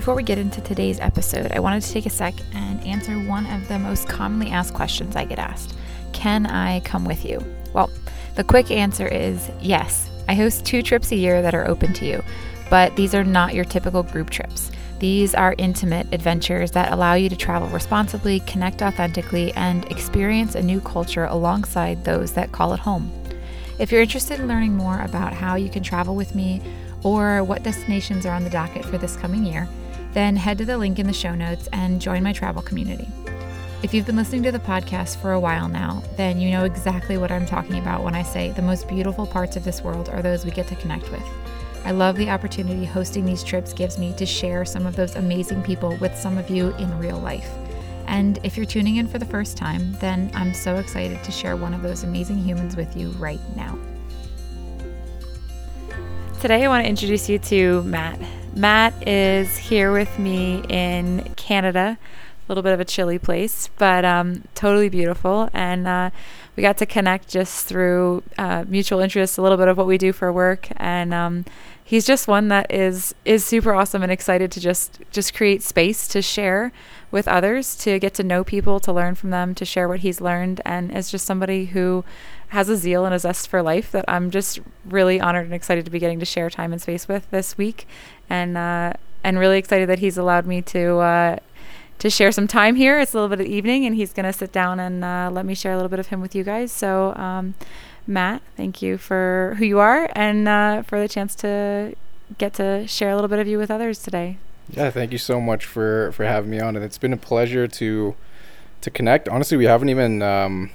Before we get into today's episode, I wanted to take a sec and answer one of the most commonly asked questions I get asked Can I come with you? Well, the quick answer is yes. I host two trips a year that are open to you, but these are not your typical group trips. These are intimate adventures that allow you to travel responsibly, connect authentically, and experience a new culture alongside those that call it home. If you're interested in learning more about how you can travel with me or what destinations are on the docket for this coming year, then head to the link in the show notes and join my travel community. If you've been listening to the podcast for a while now, then you know exactly what I'm talking about when I say the most beautiful parts of this world are those we get to connect with. I love the opportunity hosting these trips gives me to share some of those amazing people with some of you in real life. And if you're tuning in for the first time, then I'm so excited to share one of those amazing humans with you right now. Today, I want to introduce you to Matt. Matt is here with me in Canada, a little bit of a chilly place, but um, totally beautiful. And uh, we got to connect just through uh, mutual interests, a little bit of what we do for work, and um, he's just one that is is super awesome and excited to just just create space to share with others, to get to know people, to learn from them, to share what he's learned, and is just somebody who has a zeal and a zest for life that I'm just really honored and excited to be getting to share time and space with this week, and uh, and really excited that he's allowed me to uh, to share some time here. It's a little bit of evening, and he's gonna sit down and uh, let me share a little bit of him with you guys. So, um, Matt, thank you for who you are and uh, for the chance to get to share a little bit of you with others today. Yeah, thank you so much for for having me on, and it's been a pleasure to to connect. Honestly, we haven't even. Um,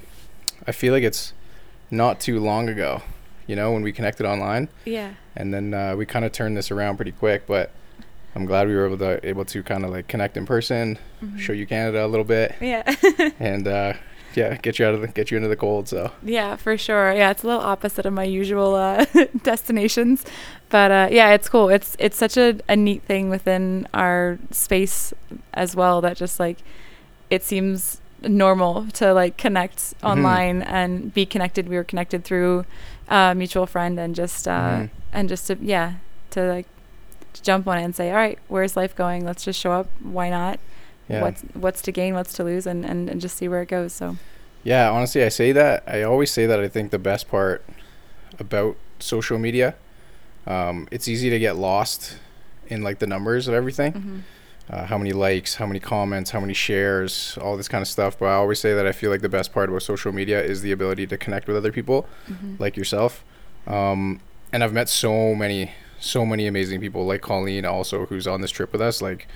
I feel like it's not too long ago, you know, when we connected online. Yeah. And then uh, we kind of turned this around pretty quick, but I'm glad we were able to able to kind of like connect in person, mm-hmm. show you Canada a little bit. Yeah. and uh, yeah, get you out of the get you into the cold. So. Yeah, for sure. Yeah, it's a little opposite of my usual uh, destinations, but uh, yeah, it's cool. It's it's such a, a neat thing within our space as well that just like it seems normal to like connect mm-hmm. online and be connected. We were connected through a mutual friend and just uh, mm-hmm. and just to yeah to like to jump on it and say, all right, where's life going? Let's just show up. Why not? Yeah. What's what's to gain? What's to lose? And, and and just see where it goes. So. Yeah, honestly, I say that. I always say that. I think the best part about social media, um, it's easy to get lost in like the numbers of everything. Mm-hmm uh, how many likes, how many comments, how many shares, all this kind of stuff. But I always say that I feel like the best part about social media is the ability to connect with other people mm-hmm. like yourself. Um, and I've met so many, so many amazing people like Colleen also, who's on this trip with us. Like,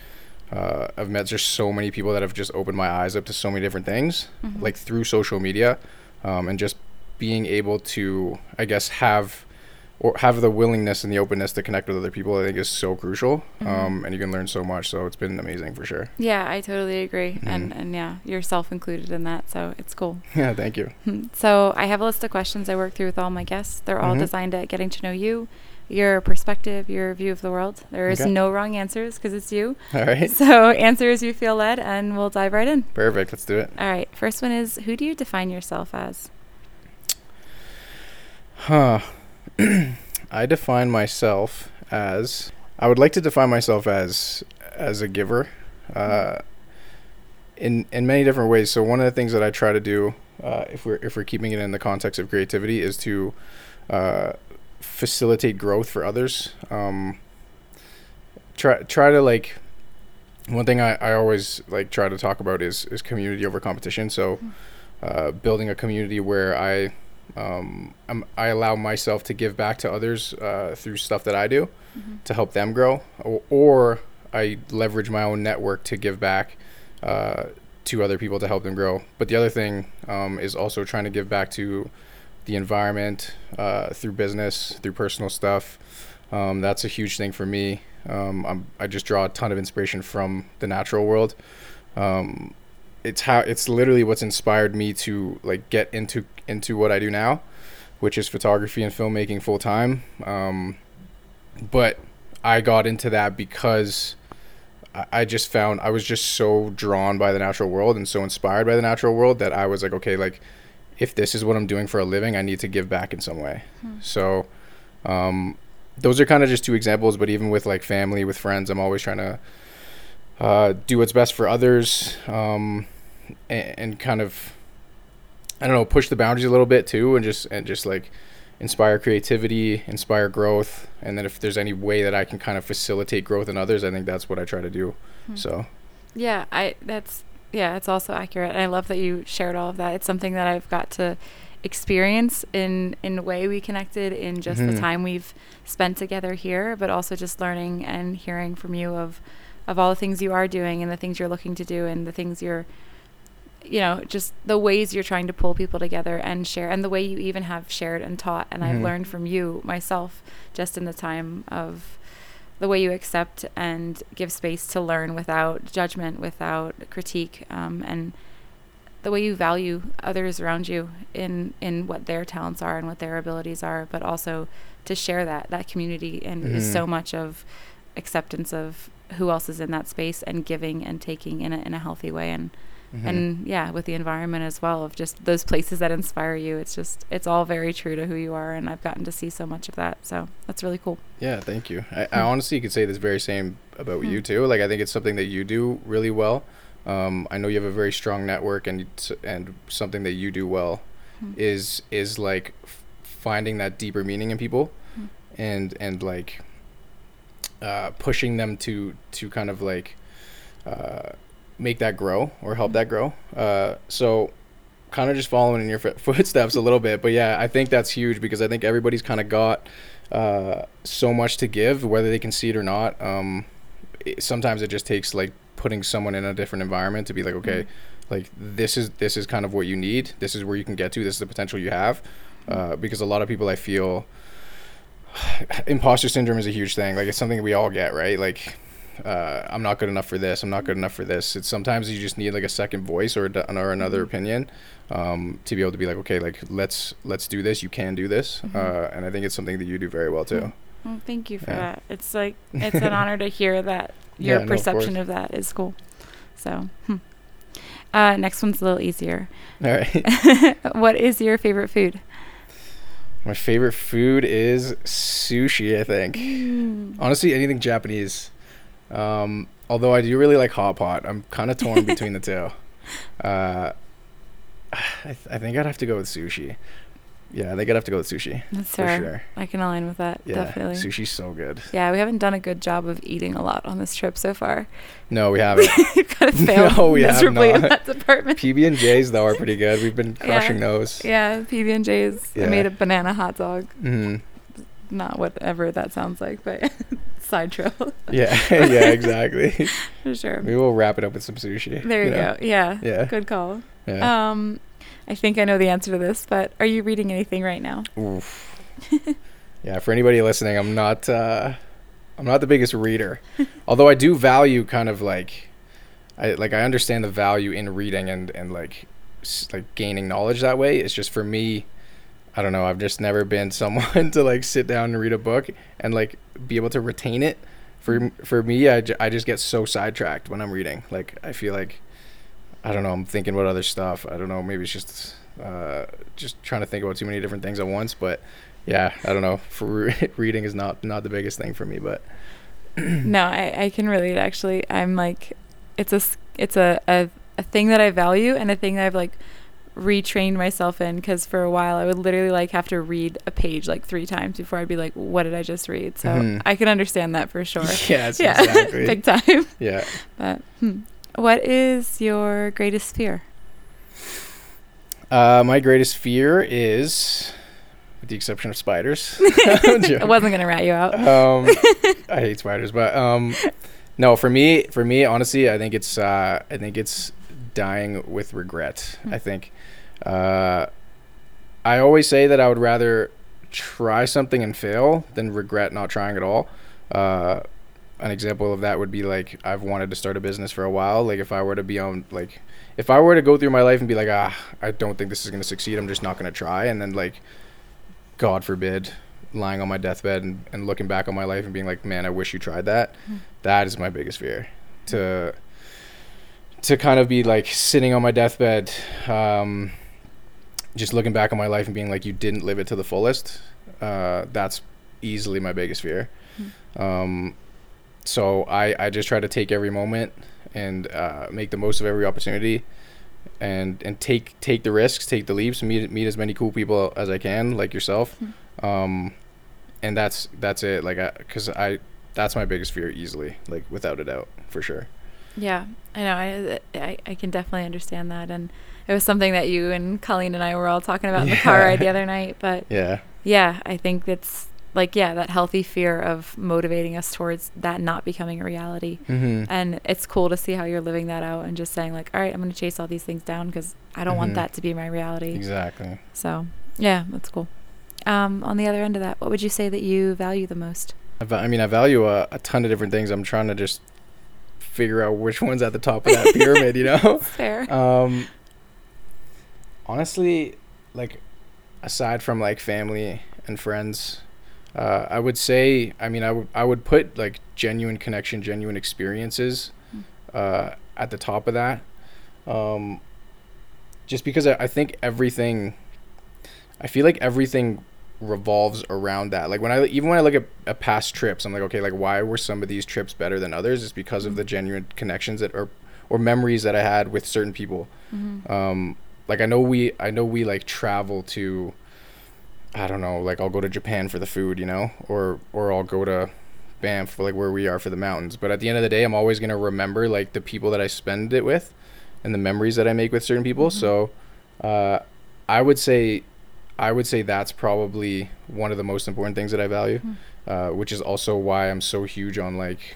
uh, I've met just so many people that have just opened my eyes up to so many different things, mm-hmm. like through social media, um, and just being able to, I guess, have or have the willingness and the openness to connect with other people i think is so crucial mm-hmm. um, and you can learn so much so it's been amazing for sure yeah i totally agree mm-hmm. and and yeah yourself included in that so it's cool yeah thank you so i have a list of questions i work through with all my guests they're all mm-hmm. designed at getting to know you your perspective, your view of the world. There is okay. no wrong answers because it's you. All right. So answer as you feel led, and we'll dive right in. Perfect. Let's do it. All right. First one is Who do you define yourself as? Huh. I define myself as I would like to define myself as as a giver, uh, in in many different ways. So one of the things that I try to do, uh, if we're if we're keeping it in the context of creativity, is to uh, facilitate growth for others. Um, try try to like one thing I, I always like try to talk about is is community over competition. So uh, building a community where I um, i allow myself to give back to others uh, through stuff that I do mm-hmm. to help them grow, or, or, I leverage my own network to give back uh, to other people to help them grow. But the other thing um, is also trying to give back to the environment uh, through business, through personal stuff. Um, that's a huge thing for me. Um, i just draw a ton of inspiration from the natural world. Um, it's how it's literally what's inspired me to like get into into what I do now, which is photography and filmmaking full time. Um, but I got into that because I, I just found I was just so drawn by the natural world and so inspired by the natural world that I was like, okay, like if this is what I'm doing for a living, I need to give back in some way. Hmm. So, um, those are kind of just two examples. But even with like family, with friends, I'm always trying to uh, do what's best for others, um, and, and kind of I don't know push the boundaries a little bit too, and just and just like inspire creativity, inspire growth, and then if there's any way that I can kind of facilitate growth in others, I think that's what I try to do. Hmm. So Yeah, I that's yeah, it's also accurate. And I love that you shared all of that. It's something that I've got to experience in in the way we connected in just the Mhm. time we've spent together here, but also just learning and hearing from you of of all the things you are doing and the things you're looking to do and the things you're you know, just the ways you're trying to pull people together and share and the way you even have shared and taught and I've Mhm. learned from you myself just in the time of the way you accept and give space to learn without judgment, without critique, um, and the way you value others around you in in what their talents are and what their abilities are, but also to share that that community and is Mhm. so much of acceptance of who else is in that space and giving and taking in a in a healthy way and mhm. and yeah with the environment as well of just those places that inspire you it's just it's all very true to who you are and i've gotten to see so much of that so that's really cool Yeah, thank you. I, I Hmm. honestly could say this very same about Hmm. you too. Like I think it's something that you do really well. Um, I know you have a very strong network, and and something that you do well Hmm. is is like finding that deeper meaning in people, Hmm. and and like uh, pushing them to to kind of like uh, make that grow or help that grow. Uh, so kind of just following in your footsteps a little bit. But yeah, I think that's huge because I think everybody's kind of got uh, so much to give, whether they can see it or not. Um, it, sometimes it just takes like putting someone in a different environment to be like, okay, like this is this is kind of what you need. This is where you can get to. This is the potential you have. Uh, because a lot of people, I feel, imposter syndrome is a huge thing. Like it's something we all get, right? Like uh, I'm not good enough for this. I'm not good enough for this. It's sometimes you just need like a second voice or or another Mhm. opinion um, to be able to be like, okay, like let's let's do this. You can do this, Mhm. uh, and I think it's something that you do very well too. Mhm. Well, thank you for Yeah. that. It's like it's an honor to hear that your Yeah, no, of perception of, that is cool. So, hmm. uh, next one's a little easier. All right. what is your favorite food? My favorite food is sushi. I think. Mm. Honestly, anything Japanese. Um, although I do really like hot pot. I'm kind of torn between the two. Uh, I, th- I think I'd have to go with sushi. Yeah, I think I'd have to go with sushi That's for fair. sure. I can align with that. Yeah, definitely. sushi's so good. Yeah, we haven't done a good job of eating a lot on this trip so far. No, we haven't. Kind of failed No, we have miserably in not. that department. PB and J's though are pretty good. We've been Yeah. crushing those. Yeah, PB and J's. I Yeah. made a banana hot dog. Mm-hmm. Not whatever that sounds like, but side trail Yeah, yeah, exactly. for sure. we will wrap it up with some sushi. There you know? go. Yeah. Yeah. Good call. Yeah. Um, I think I know the answer to this, but are you reading anything right now? Oof. yeah, for anybody listening, I'm not uh I'm not the biggest reader. Although I do value kind of like I like I understand the value in reading and and like s- like gaining knowledge that way. It's just for me I don't know, I've just never been someone to like sit down and read a book and like be able to retain it. For for me, I, I just get so sidetracked when I'm reading. Like I feel like I don't know, I'm thinking about other stuff. I don't know, maybe it's just uh, just trying to think about too many different things at once. But yeah, I don't know. For reading is not not the biggest thing for me, but no, I, I can relate. Actually, I'm like, it's a it's a, a a thing that I value and a thing that I've like retrained myself in because for a while I would literally like have to read a page like three times before I'd be like, what did I just read? So Mhm. I can understand that for sure. yes, yeah, exactly. big time. yeah. But hmm. what is your greatest fear? Uh, my greatest fear is, with the exception of spiders. I wasn't gonna rat you out. um, I hate spiders, but um, no, for me, for me, honestly, I think it's uh, I think it's dying with regret. Hmm. I think uh, I always say that I would rather try something and fail than regret not trying at all. Uh, an example of that would be like I've wanted to start a business for a while. Like if I were to be on like if I were to go through my life and be like ah I don't think this is gonna succeed. I'm just not gonna try. And then like God forbid lying on my deathbed and, and looking back on my life and being like man I wish you tried that. Mm. That is my biggest fear to to kind of be like sitting on my deathbed um, just looking back on my life and being like you didn't live it to the fullest uh, that's easily my biggest fear Mm. um, so I, I just try to take every moment and uh, make the most of every opportunity and and take take the risks take the leaps meet meet as many cool people as I can like yourself Mm. um, and that's that's it like I because I that's my biggest fear easily like without a doubt for sure Yeah, I know. I, I I can definitely understand that, and it was something that you and Colleen and I were all talking about in the car ride the other night. But yeah yeah, I think it's like yeah, that healthy fear of motivating us towards that not becoming a reality. mm-hmm. And it's cool to see how you're living that out and just saying like, all right, I'm going to chase all these things down because I don't Mhm. want that to be my reality. exactly So yeah, that's cool. Um, on the other end of that, what would you say that you value the most? I, va- I mean I value a, a ton of different things I'm trying to just figure out which one's at the top of that pyramid you know Fair. um honestly like aside from like family and friends uh, i would say i mean i would i would put like genuine connection genuine experiences uh, at the top of that. Um just because I, I think everything i feel like everything revolves around that. Like when i even when i look at, at past trips i'm like okay like why were some of these trips better than others? It's because of the genuine connections that are or memories that i had with certain people. Mhm. um like i know we i know we like travel to i don't know like i'll go to japan for the food you know or or i'll go to banff for like where we are for the mountains but at the end of the day i'm always going to remember like the people that i spend it with and the memories that i make with certain people Mhm. so uh i would say i would say that's probably one of the most important things that i value Hmm. uh, which is also why i'm so huge on like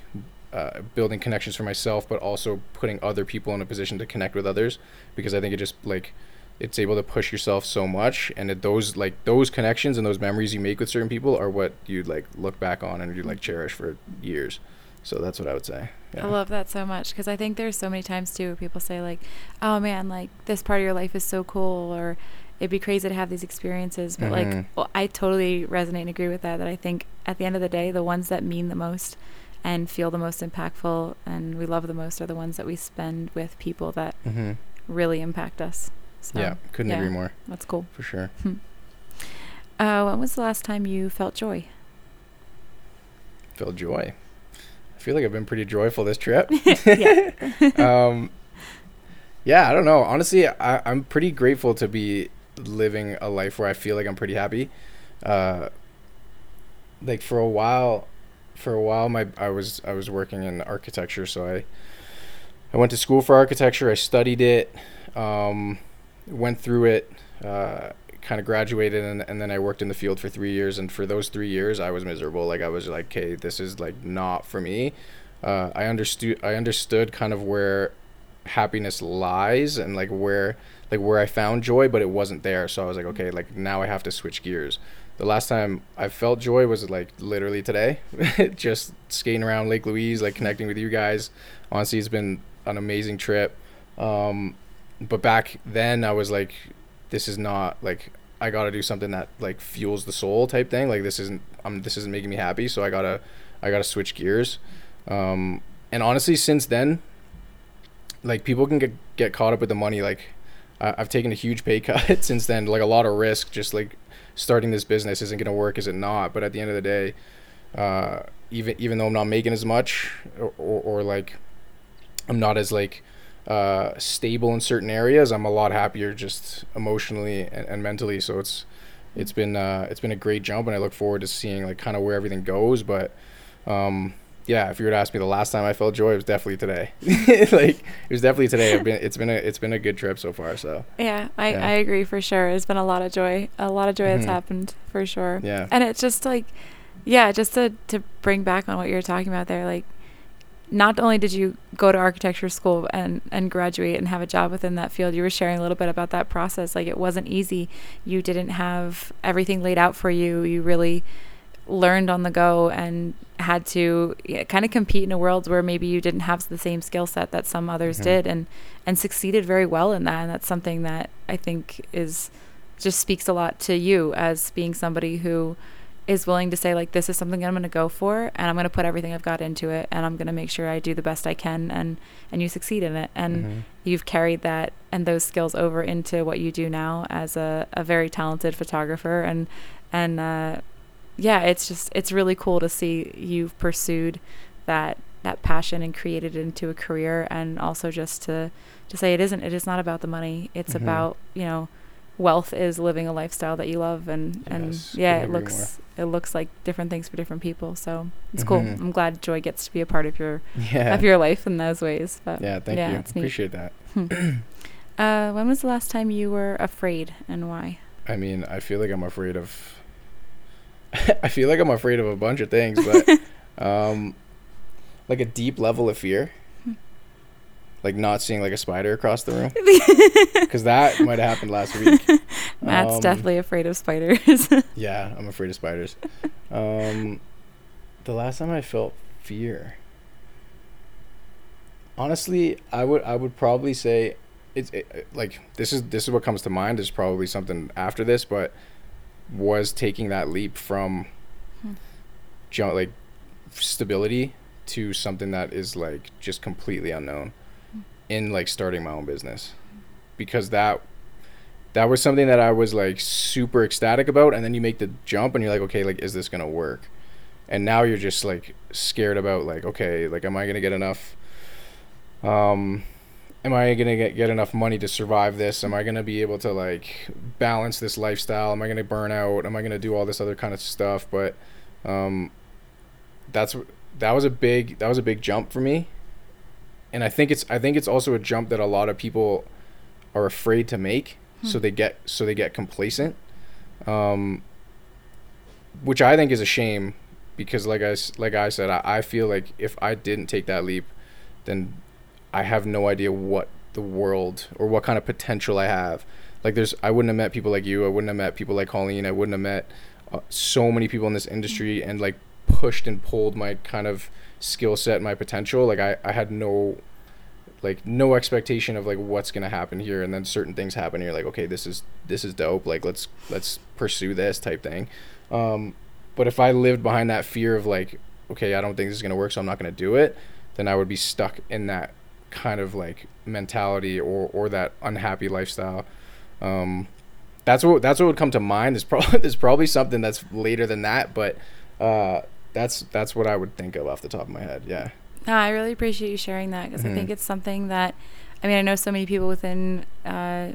uh, building connections for myself, but also putting other people in a position to connect with others because I think it just like it's able to push yourself so much, and it, those like those connections and those memories you make with certain people are what you like look back on and you like cherish for years. So that's what I would say. I love that so much because I think there's so many times too where people say like, "Oh man, like this part of your life is so cool," or "It'd be crazy to have these experiences." But Mhm. like, well, I totally resonate and agree with that. That I think at the end of the day, the ones that mean the most and feel the most impactful and we love the most are the ones that we spend with people that hmm really impact us. So yeah, couldn't yeah. agree more that's cool. for sure. Uh, when was the last time you felt joy? Felt joy. I feel like I've been pretty joyful this trip. Yeah. um, yeah, I don't know. Honestly, I, I'm pretty grateful to be living a life where I feel like I'm pretty happy. Uh, like for a while, for a while, my I was I was working in architecture, so I I went to school for architecture. I studied it, um, went through it, uh, kind of graduated, and, and then I worked in the field for three years. And for those three years, I was miserable. Like I was like, okay, this is like not for me. Uh, I understood I understood kind of where happiness lies and like where like where I found joy, but it wasn't there. So I was like, okay, like now I have to switch gears. The last time I felt joy was like literally today, just skating around Lake Louise, like connecting with you guys. Honestly, it's been an amazing trip. Um, but back then, I was like, this is not like I got to do something that like fuels the soul type thing. Like this isn't um this isn't making me happy, so I gotta I gotta switch gears. Um, and honestly, since then, like people can get get caught up with the money. Like I've taken a huge pay cut since then. Like a lot of risk, just like starting this business isn't gonna work, is it not? But at the end of the day, uh, even even though I'm not making as much, or, or, or like I'm not as like uh, stable in certain areas, I'm a lot happier just emotionally and, and mentally. So it's it's been uh, it's been a great jump, and I look forward to seeing like kind of where everything goes. But um, yeah, if you were to ask me the last time I felt joy, it was definitely today. like it was definitely today. Been it's been a it's been a good trip so far. So Yeah, I, Yeah. I agree for sure. It's been a lot of joy, a lot of joy that's Mhm. happened for sure. yeah, And it's just like, yeah, just to, to bring back on what you were talking about there, like, not only did you go to architecture school and, and graduate and have a job within that field, you were sharing a little bit about that process. Like, it wasn't easy. You didn't have everything laid out for you. You really learned on the go and had to kind of compete in a world where maybe you didn't have the same skill set that some others Mhm. did and and succeeded very well in that and that's something that I think is just speaks a lot to you as being somebody who is willing to say like this is something I'm going to go for and I'm going to put everything I've got into it and I'm going to make sure I do the best I can and and you succeed in it and Mhm. you've carried that and those skills over into what you do now as a, a very talented photographer and and uh, yeah it's just it's really cool to see you've pursued that that passion and created it into a career and also just to to say it isn't it is not about the money it's Mhm. about you know wealth is living a lifestyle that you love and and yeah it looks it looks like different things for different people so it's cool Mhm. i'm glad joy gets to be a part of your Yeah. of your life in those ways but yeah. Thank yeah, you. Appreciate that. Uh, when was the last time you were afraid and why? I mean, I feel like I'm afraid of. I feel like I'm afraid of a bunch of things, but um, like a deep level of fear, like not seeing like a spider across the room, because that might have happened last week. Matt's Um, definitely afraid of spiders. Yeah, I'm afraid of spiders. Um, the last time I felt fear, honestly, I would I would probably say it's it, like this is this is what comes to mind. There's probably something after this, but was taking that leap from Hmm. like stability to something that is like just completely unknown Hmm. in like starting my own business because that that was something that I was like super ecstatic about and then you make the jump and you're like okay like is this going to work and now you're just like scared about like okay like am I going to get enough um am I going to get, get enough money to survive this? Am I going to be able to like balance this lifestyle? Am I going to burn out? Am I going to do all this other kind of stuff? But um that's that was a big that was a big jump for me. And I think it's I think it's also a jump that a lot of people are afraid to make. So Hmm. they get so they get complacent. Um which I think is a shame because like I like I said I, I feel like if I didn't take that leap then I have no idea what the world or what kind of potential I have. Like there's I wouldn't have met people like you. I wouldn't have met people like Colleen. I wouldn't have met uh, so many people in this industry and like pushed and pulled my kind of skill set my potential. Like I, I had no like no expectation of like what's gonna happen here. And then certain things happen and you're like okay this is this is dope. Like let's let's pursue this type thing. Um but if i lived behind that fear of like okay i don't think this is gonna work so i'm not gonna do it then i would be stuck in that kind of like mentality or or that unhappy lifestyle um that's what that's what would come to mind there's probably there's probably something that's later than that but uh that's that's what i would think of off the top of my head yeah No, I really appreciate you sharing that because I think Mhm. it's something that, I mean, I know so many people within uh,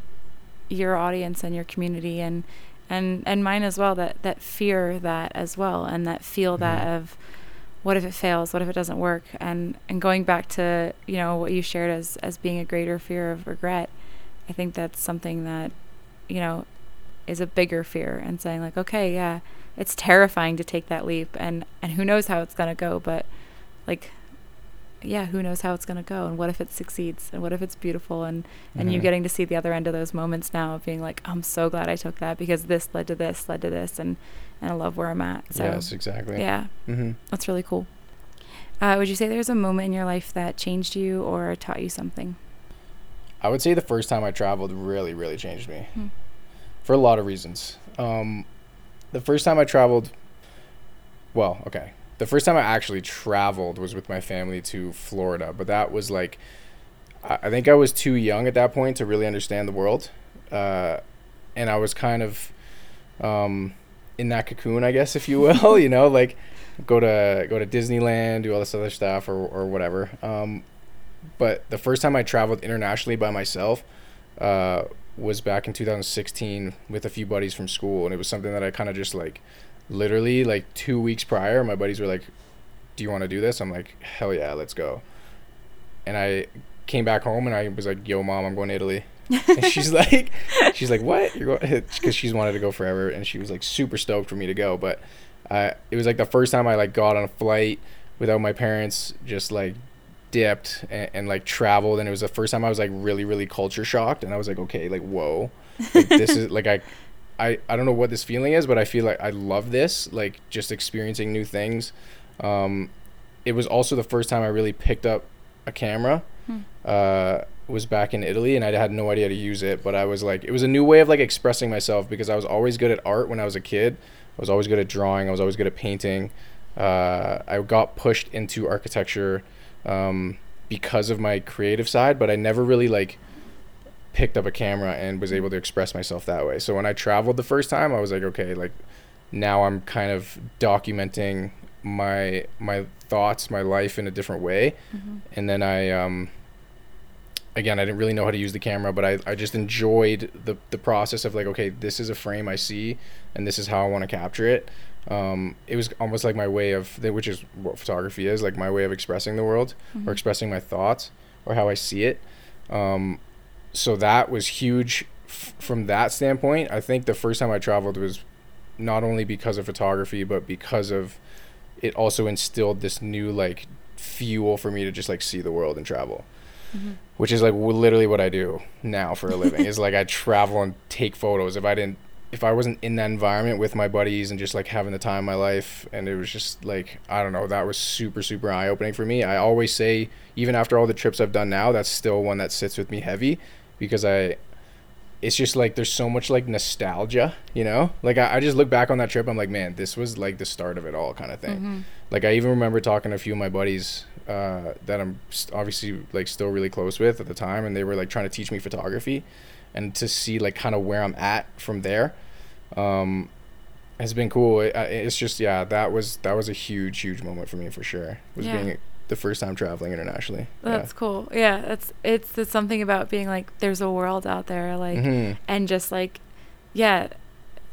your audience and your community and and and mine as well that that fear that as well and that feel that Mhm. of what if it fails what if it doesn't work and and going back to you know what you shared as as being a greater fear of regret i think that's something that you know is a bigger fear and saying like okay yeah it's terrifying to take that leap and and who knows how it's going to go but like yeah who knows how it's going to go and what if it succeeds and what if it's beautiful and and you Mhm. getting to see the other end of those moments now of being like i'm so glad i took that because this led to this led to this and and i love where i'm at so yes exactly yeah mm-hmm. that's really cool uh, would you say there's a moment in your life that changed you or taught you something I would say the first time I traveled really, really changed me Hmm. for a lot of reasons. Um, the first time I traveled, well, okay. The first time I actually traveled was with my family to Florida, but that was like, I, I think I was too young at that point to really understand the world. Uh, and I was kind of um, in that cocoon, I guess, if you will, you know, like go to go to Disneyland, do all this other stuff or, or whatever. Um, but the first time I traveled internationally by myself uh, was back in 2016 with a few buddies from school, and it was something that I kind of just like, literally like two weeks prior, my buddies were like, "Do you want to do this?" I'm like, "Hell yeah, let's go!" And I came back home and I was like, "Yo, mom, I'm going to Italy." And she's like, she's like, "What?" You're going because she's wanted to go forever, and she was like super stoked for me to go. But uh, it was like the first time I like got on a flight without my parents, just like dipped and, and like traveled, and it was the first time I was like really really culture shocked, and I was like, okay, like whoa, like this is like I. I I don't know what this feeling is, but I feel like I love this, like just experiencing new things. Um, it was also the first time I really picked up a camera. Hmm. Uh, was back in Italy and I had no idea how to use it, but I was like, it was a new way of like expressing myself because I was always good at art when I was a kid. I was always good at drawing. I was always good at painting. Uh, I got pushed into architecture um, because of my creative side, but I never really like picked up a camera and was able to express myself that way. So when I traveled the first time, I was like, okay, like now I'm kind of documenting my my thoughts, my life in a different way, Mhm. and then I um, again I didn't really know how to use the camera, but I, I just enjoyed the the process of like, okay, this is a frame I see, and this is how I want to capture it. Um, it was almost like my way of, which is what photography is, like my way of expressing the world Mhm. or expressing my thoughts or how I see it. Um, so that was huge f- from that standpoint. I think the first time I traveled was not only because of photography, but because of it also instilled this new like fuel for me to just like see the world and travel, Mhm. which is like literally what I do now for a living. is like I travel and take photos. If I didn't, if I wasn't in that environment with my buddies and just like having the time of my life, and it was just like I don't know, that was super super eye opening for me. I always say, even after all the trips I've done now, that's still one that sits with me heavy because I it's just like there's so much like nostalgia, you know? Like I, I just look back on that trip, I'm like, man, this was like the start of it all kind of thing. Mhm. Like I even remember talking to a few of my buddies uh, that I'm obviously like still really close with at the time, and they were like trying to teach me photography, and to see like kind of where I'm at from there, um, has been cool. It, it's just yeah, that was that was a huge huge moment for me for sure. Was Yeah. being the first time traveling internationally. That's cool. Yeah, that's it's, it's something about being like there's a world out there like hmm and just like yeah,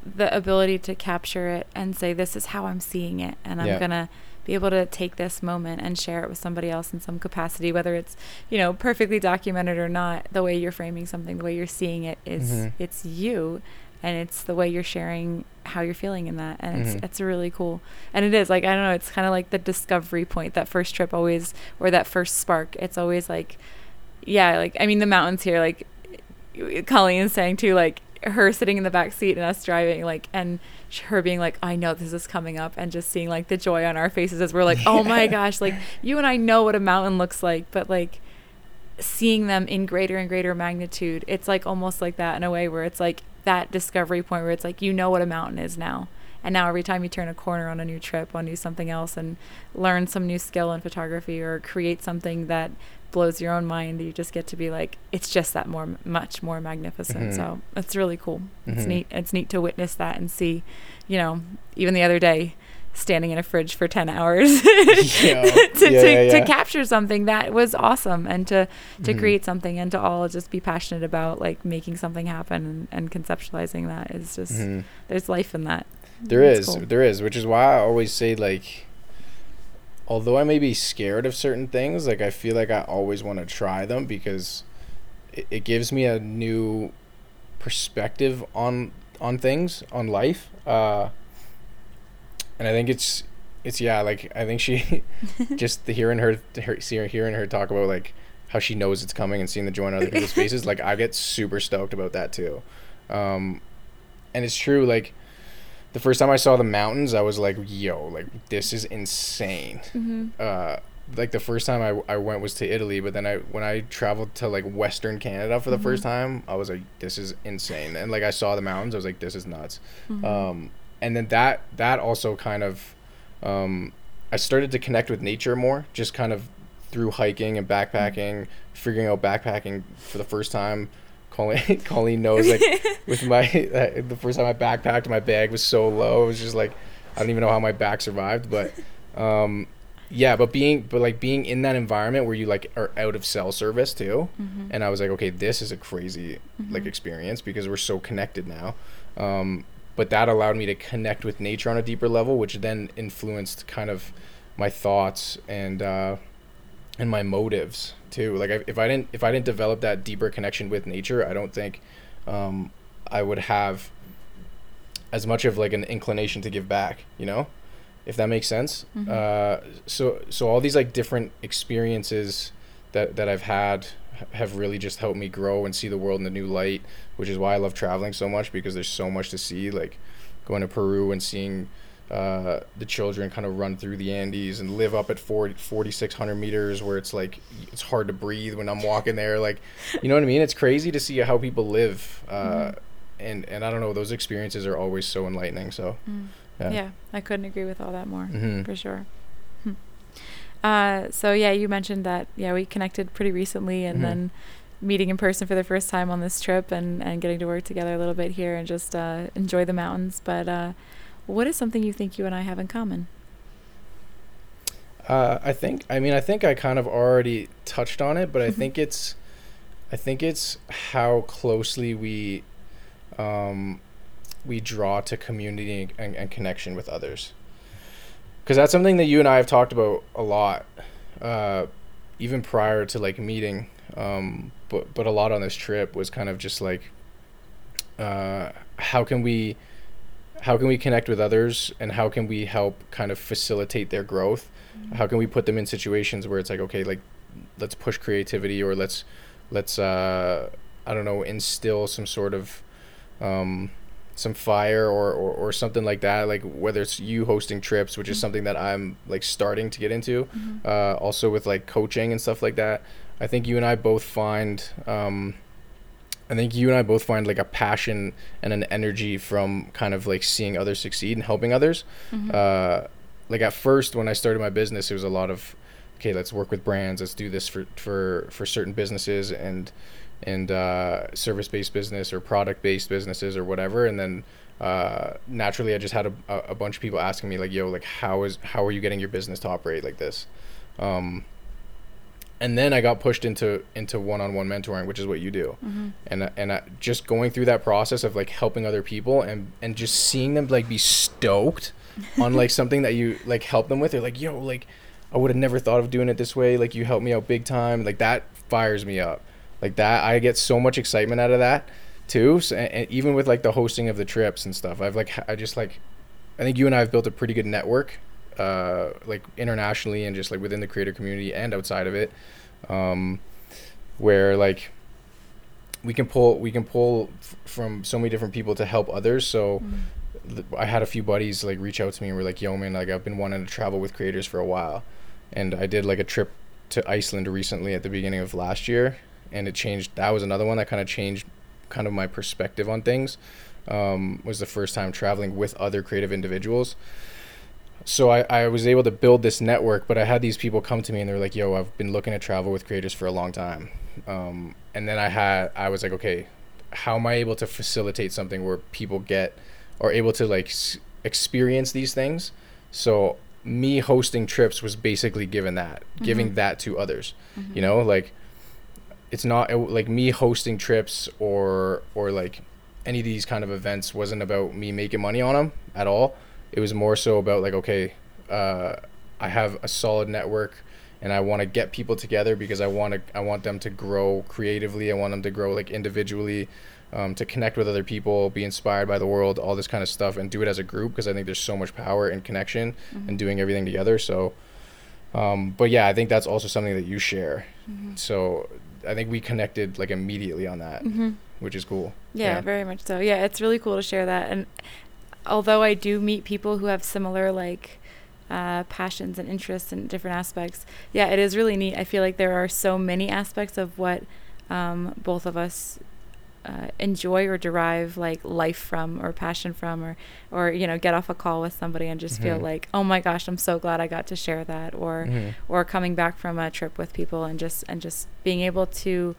the ability to capture it and say this is how I'm seeing it and I'm Yeah. going to be able to take this moment and share it with somebody else in some capacity whether it's, you know, perfectly documented or not. The way you're framing something, the way you're seeing it is Mhm. it's you and it's the way you're sharing how you're feeling in that and Mhm. it's it's really cool and it is like i don't know it's kind of like the discovery point that first trip always or that first spark it's always like yeah like i mean the mountains here like colleen is saying too like her sitting in the back seat and us driving like and her being like i know this is coming up and just seeing like the joy on our faces as we're like oh my gosh like you and i know what a mountain looks like but like seeing them in greater and greater magnitude it's like almost like that in a way where it's like that discovery point where it's like you know what a mountain is now. And now every time you turn a corner on a new trip on do something else and learn some new skill in photography or create something that blows your own mind you just get to be like it's just that more much more magnificent Mhm. so it's really cool it's Mhm. neat it's neat to witness that and see you know even the other day standing in a fridge for 10 hours Yeah. to, Yeah, to, yeah, to capture something that was awesome and to to Mhm. create something and to all just be passionate about like making something happen and, and conceptualizing that is just Mhm. there's life in that There It's is, cool. there is, which is why I always say like, although I may be scared of certain things, like I feel like I always want to try them because it, it gives me a new perspective on on things, on life. Uh, and I think it's it's yeah, like I think she just the hearing her, her see- hearing her talk about like how she knows it's coming and seeing the joy on other people's faces, like I get super stoked about that too. Um, and it's true, like the first time I saw the mountains, I was like, yo, like this is insane. mm-hmm. Uh, like the first time I, I went was to Italy, but then I when I traveled to like Western Canada for the first Mhm. time, I was like, this is insane. And like I saw the mountains, I was like, this is nuts. Mm-hmm. Um, and then that that also kind of um, I started to connect with nature more, just kind of through hiking and backpacking, figuring out backpacking for the first time. Colleen, Colleen knows like with my uh, the first time I backpacked, my bag was so low. It was just like I don't even know how my back survived, but um, yeah. But being but like being in that environment where you like are out of cell service too, Mhm. and I was like, okay, this is a crazy like Mhm. experience because we're so connected now. Um, but that allowed me to connect with nature on a deeper level, which then influenced kind of my thoughts and uh, and my motives too. Like I, if I didn't if I didn't develop that deeper connection with nature, I don't think um, I would have as much of like an inclination to give back. You know, if that makes sense. Mhm. Uh, so so all these like different experiences that that I've had have really just helped me grow and see the world in a new light, which is why I love traveling so much because there's so much to see. Like going to Peru and seeing uh, the children kind of run through the Andes and live up at 40, 4,600 meters where it's like it's hard to breathe when I'm walking there. Like, you know what I mean? It's crazy to see how people live. Uh, Mhm. And, and I don't know, those experiences are always so enlightening. So, Mm. yeah. Yeah. I couldn't agree with all that more hmm for sure. Hmm. Uh, so yeah, you mentioned that yeah we connected pretty recently, and Mhm. then meeting in person for the first time on this trip, and and getting to work together a little bit here, and just uh, enjoy the mountains. But uh, what is something you think you and I have in common? Uh, I think. I mean, I think I kind of already touched on it, but I Mhm. think it's, I think it's how closely we, um, we draw to community and, and connection with others. Because that's something that you and I have talked about a lot, uh, even prior to like meeting. Um, but but a lot on this trip was kind of just like, uh, how can we, how can we connect with others, and how can we help kind of facilitate their growth how can we put them in situations where it's like okay like let's push creativity or let's let's uh i don't know instill some sort of um some fire or, or or something like that like whether it's you hosting trips which is Mhm. something that i'm like starting to get into Mhm. uh also with like coaching and stuff like that i think you and i both find um I think you and I both find like a passion and an energy from kind of like seeing others succeed and helping others Mhm. uh, like at first when I started my business, it was a lot of, okay, let's work with brands, let's do this for for for certain businesses and and uh, service based business or product based businesses or whatever, and then uh, naturally I just had a, a a bunch of people asking me like, yo, like how is how are you getting your business to operate like this? Um, and then I got pushed into into one on one mentoring, which is what you do. Mhm. and and I, just going through that process of like helping other people and and just seeing them like be stoked on like something that you like help them with they're like yo like i would have never thought of doing it this way. Like you helped me out big time. Like that fires me up. Like that i get so much excitement out of that too so, and, and even with like the hosting of the trips and stuff. I've like i just like i think you and i have built a pretty good network uh like internationally and just like within the creator community and outside of it um where like we can pull we can pull f- from so many different people to help others so Mhm. th- I had a few buddies like reach out to me and were like, "Yo, man, like I've been wanting to travel with creators for a while," and I did like a trip to Iceland recently at the beginning of last year, and it changed. That was another one that kind of changed kind of my perspective on things. Um, was the first time traveling with other creative individuals. So I, I was able to build this network, but I had these people come to me and they're like, "Yo, I've been looking to travel with creators for a long time," um, and then I had I was like, "Okay, how am I able to facilitate something where people get are able to like s- experience these things. So me hosting trips was basically given that, giving Mhm. that to others. Mhm. You know, like it's not it, like me hosting trips or or like any of these kind of events wasn't about me making money on them at all. It was more so about like okay, uh, I have a solid network and I want to get people together because I want to I want them to grow creatively. I want them to grow like individually, um, to connect with other people, be inspired by the world, all this kind of stuff, and do it as a group because I think there's so much power in connection Mhm. and doing everything together. So, um, but yeah, I think that's also something that you share. Mhm. So I think we connected like immediately on that, Mhm. which is cool. Yeah, Yeah. very much so. Yeah, it's really cool to share that. And although I do meet people who have similar like uh, passions and interests in different aspects, yeah, it is really neat. I feel like there are so many aspects of what um, both of us uh, enjoy or derive like life from or passion from or or you know get off a call with somebody and just feel Mhm. like oh my gosh i'm so glad i got to share that or Mhm. or coming back from a trip with people and just and just being able to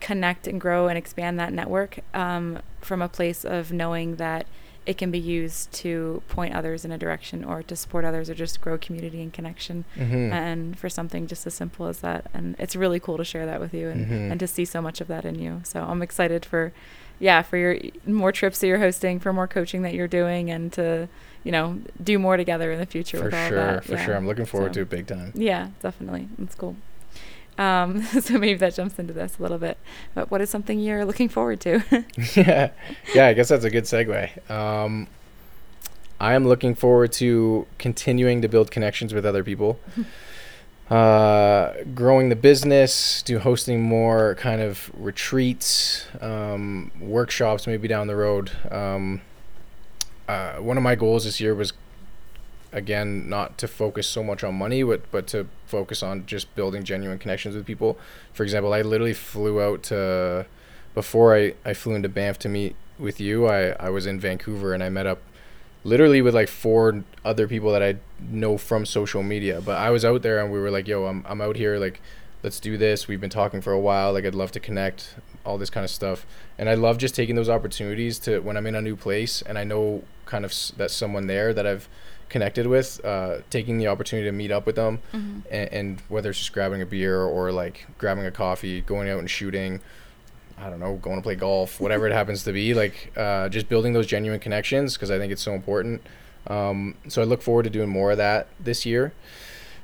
connect and grow and expand that network um, from a place of knowing that it can be used to point others in a direction or to support others or just grow community and connection Mhm. and for something just as simple as that and it's really cool to share that with you and, Mhm. and to see so much of that in you so i'm excited for yeah for your more trips that you're hosting for more coaching that you're doing and to you know do more together in the future for with all sure, that for yeah. sure. I'm looking forward So- to it big time. yeah, definitely. That's cool. Um, so maybe that jumps into this a little bit. But what is something you're looking forward to? yeah, yeah. I guess that's a good segue. Um, I am looking forward to continuing to build connections with other people. uh, growing the business, do hosting more kind of retreats, um, workshops maybe down the road. Um, uh, one of my goals this year was again not to focus so much on money but but to focus on just building genuine connections with people. For example i literally flew out to before i i flew into banff to meet with you i i was in vancouver and i met up literally with like four other people that i know from social media. But i was out there and we were like yo i'm, I'm out here like let's do this. We've been talking for a while. Like i'd love to connect all this kind of stuff. And i love just taking those opportunities to when i'm in a new place and i know kind of s- that someone there that i've connected with, uh, taking the opportunity to meet up with them, Mm-hmm. and, and whether it's just grabbing a beer or like grabbing a coffee, going out and shooting, I don't know, going to play golf, whatever it happens to be, like uh, just building those genuine connections because I think it's so important. Um, so I look forward to doing more of that this year.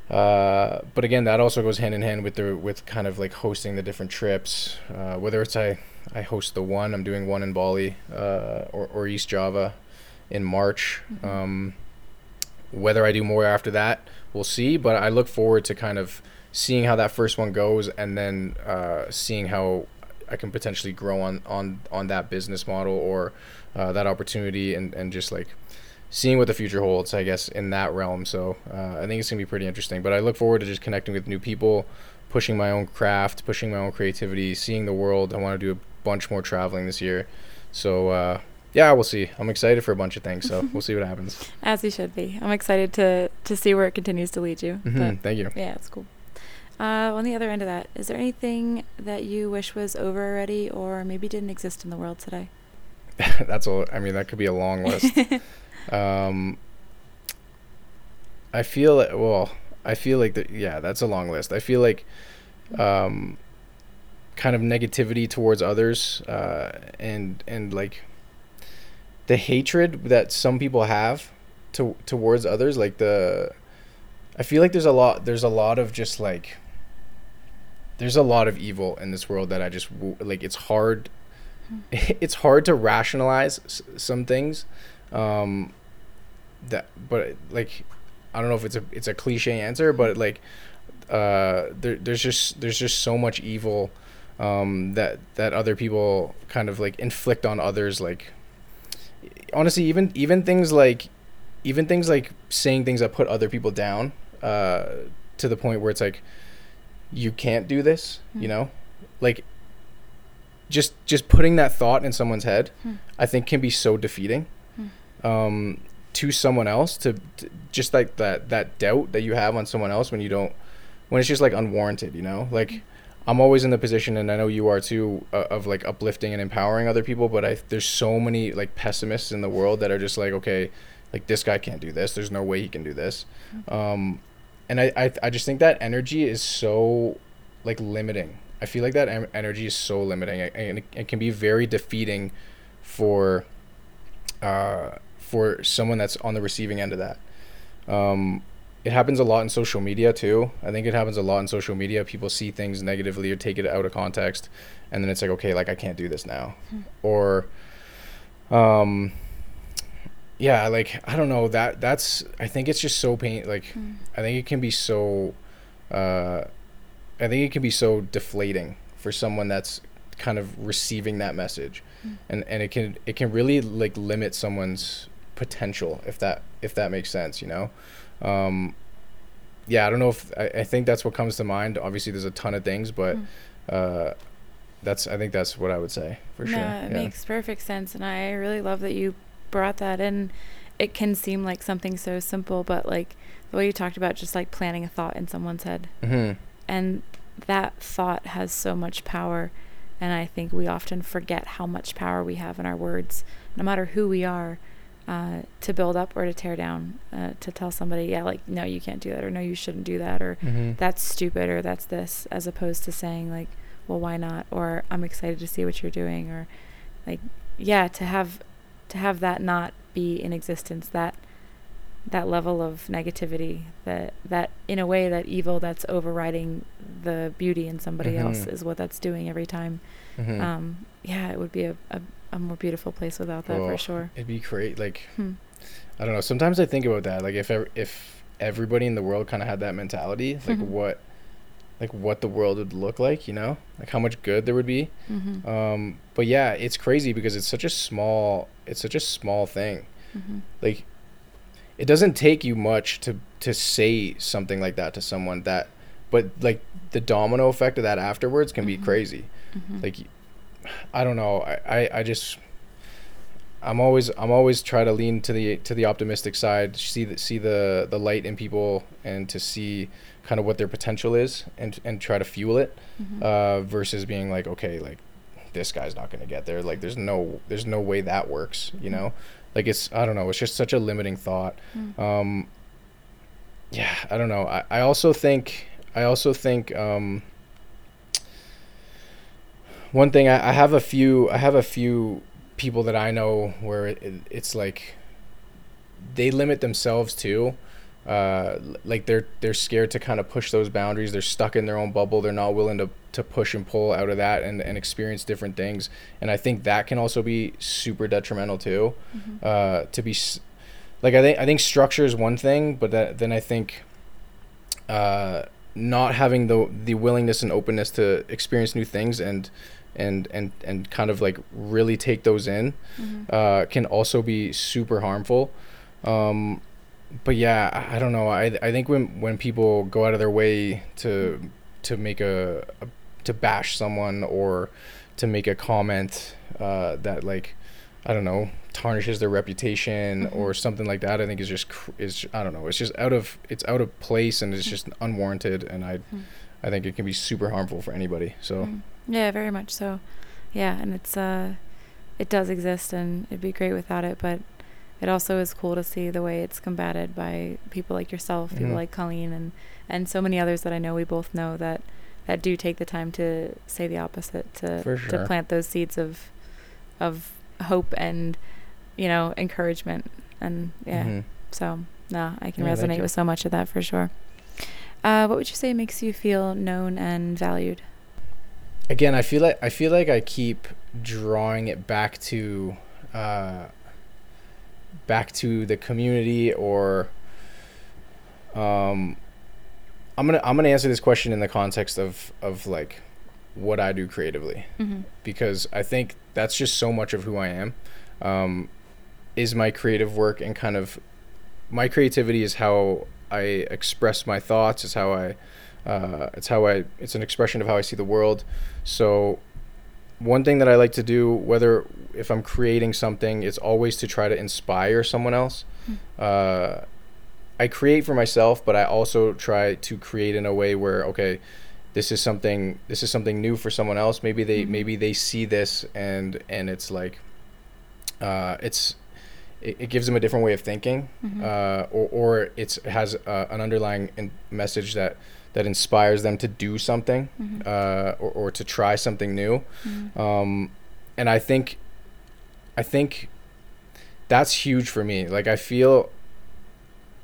Uh, but again, that also goes hand in hand with the with kind of like hosting the different trips. Uh, whether it's I I host the one, I'm doing one in Bali uh, or or East Java in March. Mhm. Um, whether I do more after that, we'll see. But I look forward to kind of seeing how that first one goes, and then uh, seeing how I can potentially grow on on on that business model or uh, that opportunity, and and just like seeing what the future holds. I guess in that realm. So uh, I think it's gonna be pretty interesting. But I look forward to just connecting with new people, pushing my own craft, pushing my own creativity, seeing the world. I want to do a bunch more traveling this year. So. Yeah, we'll see. I'm excited for a bunch of things, so we'll see what happens. As you should be. I'm excited to to see where it continues to lead you. hmm But Thank you. yeah, it's cool. Uh, on the other end of that, is there anything that you wish was over already, or maybe didn't exist in the world today? That's all. I mean, that could be a long list. um, I feel like, well, I feel like that. Yeah, that's a long list. I feel like, um, kind of negativity towards others, uh, and and like the hatred that some people have to towards others. Like the, I feel like there's a lot. There's a lot of just like. There's a lot of evil in this world that I just like. It's hard it's hard to rationalize some things um that but like i don't know if it's a it's a cliche answer but like uh there, there's just there's just so much evil um that that other people kind of like inflict on others like honestly even even things like even things like saying things that put other people down uh to the point where it's like you can't do this you Hmm. know like just just putting that thought in someone's head Hmm. i think can be so defeating Hmm. um to someone else to, to just like that that doubt that you have on someone else when you don't when it's just like unwarranted you know like i'm always in the position and i know you are too uh, of like uplifting and empowering other people but i there's so many like pessimists in the world that are just like okay like this guy can't do this. There's no way he can do this. Um and i i, I just think that energy is so like limiting. I feel like that em- energy is so limiting and it, it can be very defeating for uh for someone that's on the receiving end of that. Um it happens a lot in social media too i think it happens a lot in social media people see things negatively or take it out of context and then it's like okay like i can't do this now Hmm. or um yeah like i don't know that that's i think it's just so pain like Hmm. I think it can be so uh I think it can be so deflating for someone that's kind of receiving that message. Mm. And and it can it can really like limit someone's potential if that if that makes sense, you know. Um yeah, I don't know if I, I think that's what comes to mind. Obviously there's a ton of things, but Hmm. uh that's I think that's what I would say for no, sure. it yeah. makes perfect sense, and I really love that you brought that in. It can seem like something so simple, but like the way you talked about just like planting a thought in someone's head, Mhm. and that thought has so much power. And I think we often forget how much power we have in our words, no matter who we are, uh, to build up or to tear down. Uh, to tell somebody, yeah, like, no, you can't do that, or no, you shouldn't do that, or Mhm. that's stupid or that's this as opposed to saying like well why not or i'm excited to see what you're doing or like yeah to have to have that not be in existence that that level of negativity that that in a way that evil that's overriding the beauty in somebody else Mhm. is what that's doing every time Mhm. um yeah it would be a, a, a more beautiful place without that Oh, for sure It'd be great like hmm. I don't know. Sometimes I think about that. Like if ev- if everybody in the world kind of had that mentality, like Mhm. what like what the world would look like, you know, like how much good there would be. Mm-hmm. Um, but yeah, it's crazy because it's such a small, it's such a small thing. Mm-hmm. Like, it doesn't take you much to to say something like that to someone that, but like the domino effect of that afterwards can be Mhm. crazy. Mm-hmm. Like, I don't know. I, I, I just. I'm always I'm always try to lean to the to the optimistic side, see the see the the light in people, and to see kind of what their potential is, and and try to fuel it Mm-hmm. uh, versus being like, okay, like this guy's not gonna get there. Like there's no there's no way that works. You know, like it's I don't know. It's just such a limiting thought. Mm. Um, yeah, I don't know. I, I also think I also think um, one thing I, I have a few I have a few people that I know where it, it's like they limit themselves too. Uh, like they're they're scared to kind of push those boundaries. They're stuck in their own bubble. They're not willing to, to push and pull out of that and, and experience different things. And I think that can also be super detrimental too. Mm-hmm. Uh, to be like I think I think structure is one thing, but that, then I think uh, not having the the willingness and openness to experience new things and and and and kind of like really take those in Mm-hmm. uh, can also be super harmful. Um, but yeah, I I don't know. I I think when when people go out of their way to to make a, a to bash someone or to make a comment uh, that like I don't know tarnishes their reputation Mhm. or something like that, I think is just is I don't know. It's just out of it's out of place and it's just unwarranted. And I Mhm. I think it can be super harmful for anybody. So Mm. Yeah, very much so. Yeah, and it's uh it does exist and it'd be great without it, but it also is cool to see the way it's combated by people like yourself, people Mhm. like Colleen and and so many others that I know we both know that that do take the time to say the opposite to For to plant those seeds of of hope and you know, encouragement and yeah. mhm. So, no, I can Yeah, resonate with so much of that for sure. Uh, what would you say makes you feel known and valued? again i feel like i feel like i keep drawing it back to uh back to the community or um i'm gonna i'm gonna answer this question in the context of of like what i do creatively Mm-hmm. because i think that's just so much of who i am um is my creative work and kind of my creativity is how i express my thoughts is how i uh, it's how I it's an expression of how I see the world. So one thing that I like to do, whether if I'm creating something, it's always to try to inspire someone else. Mm. Uh, I create for myself, but I also try to create in a way where okay, this is something this is something new for someone else. Maybe they Mhm. maybe they see this and and it's like uh, it's it, it gives them a different way of thinking Mhm. uh, or, or it's, it has uh, an underlying in- message that that inspires them to do something Mhm. uh, or, or to try something new Mhm. um, and i think i think that's huge for me like i feel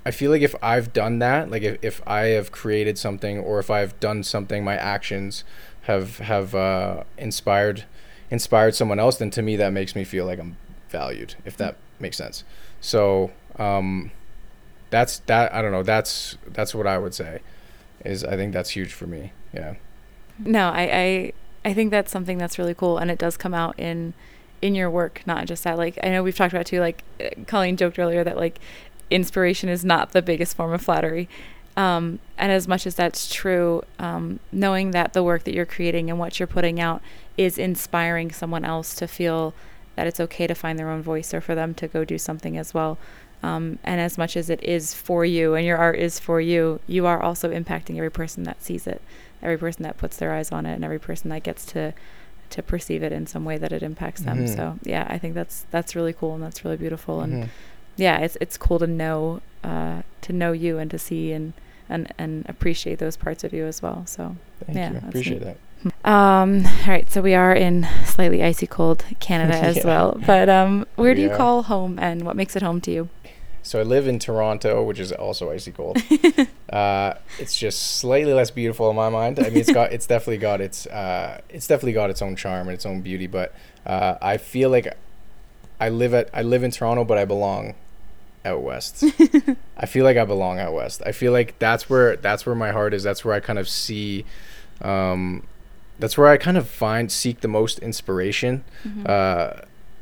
i feel like if i've done that like if, if i have created something or if i've done something my actions have have uh, inspired inspired someone else then to me that makes me feel like i'm valued if that makes sense so um, that's that i don't know that's that's what i would say is i think that's huge for me yeah No, I, I I think that's something that's really cool, and it does come out in in your work, not just that. Like I know we've talked about too. Like uh, Colleen joked earlier that like inspiration is not the biggest form of flattery. Um, and as much as that's true, um, knowing that the work that you're creating and what you're putting out is inspiring someone else to feel that it's okay to find their own voice or for them to go do something as well. Um, and as much as it is for you and your art is for you, you are also impacting every person that sees it every person that puts their eyes on it and every person that gets to to perceive it in some way that it impacts them. Mhm. So yeah, I think that's that's really cool and that's really beautiful and Mhm. Yeah, it's it's cool to know uh, to know you and to see and and and appreciate those parts of you as well. So thank Yeah, you that's appreciate neat. that um, all right, so we are in slightly icy cold Canada as Yeah. well. But um, where do you call home and what makes it home to you? So I live in Toronto, which is also icy cold. uh, it's just slightly less beautiful in my mind. I mean, it's got, it's definitely got its, uh, it's definitely got its own charm and its own beauty. But uh, I feel like I live at, I live in Toronto, but I belong out west. I feel like I belong out west. I feel like that's where that's where my heart is. That's where I kind of see um that's where I kind of find seek the most inspiration. Mm-hmm. Uh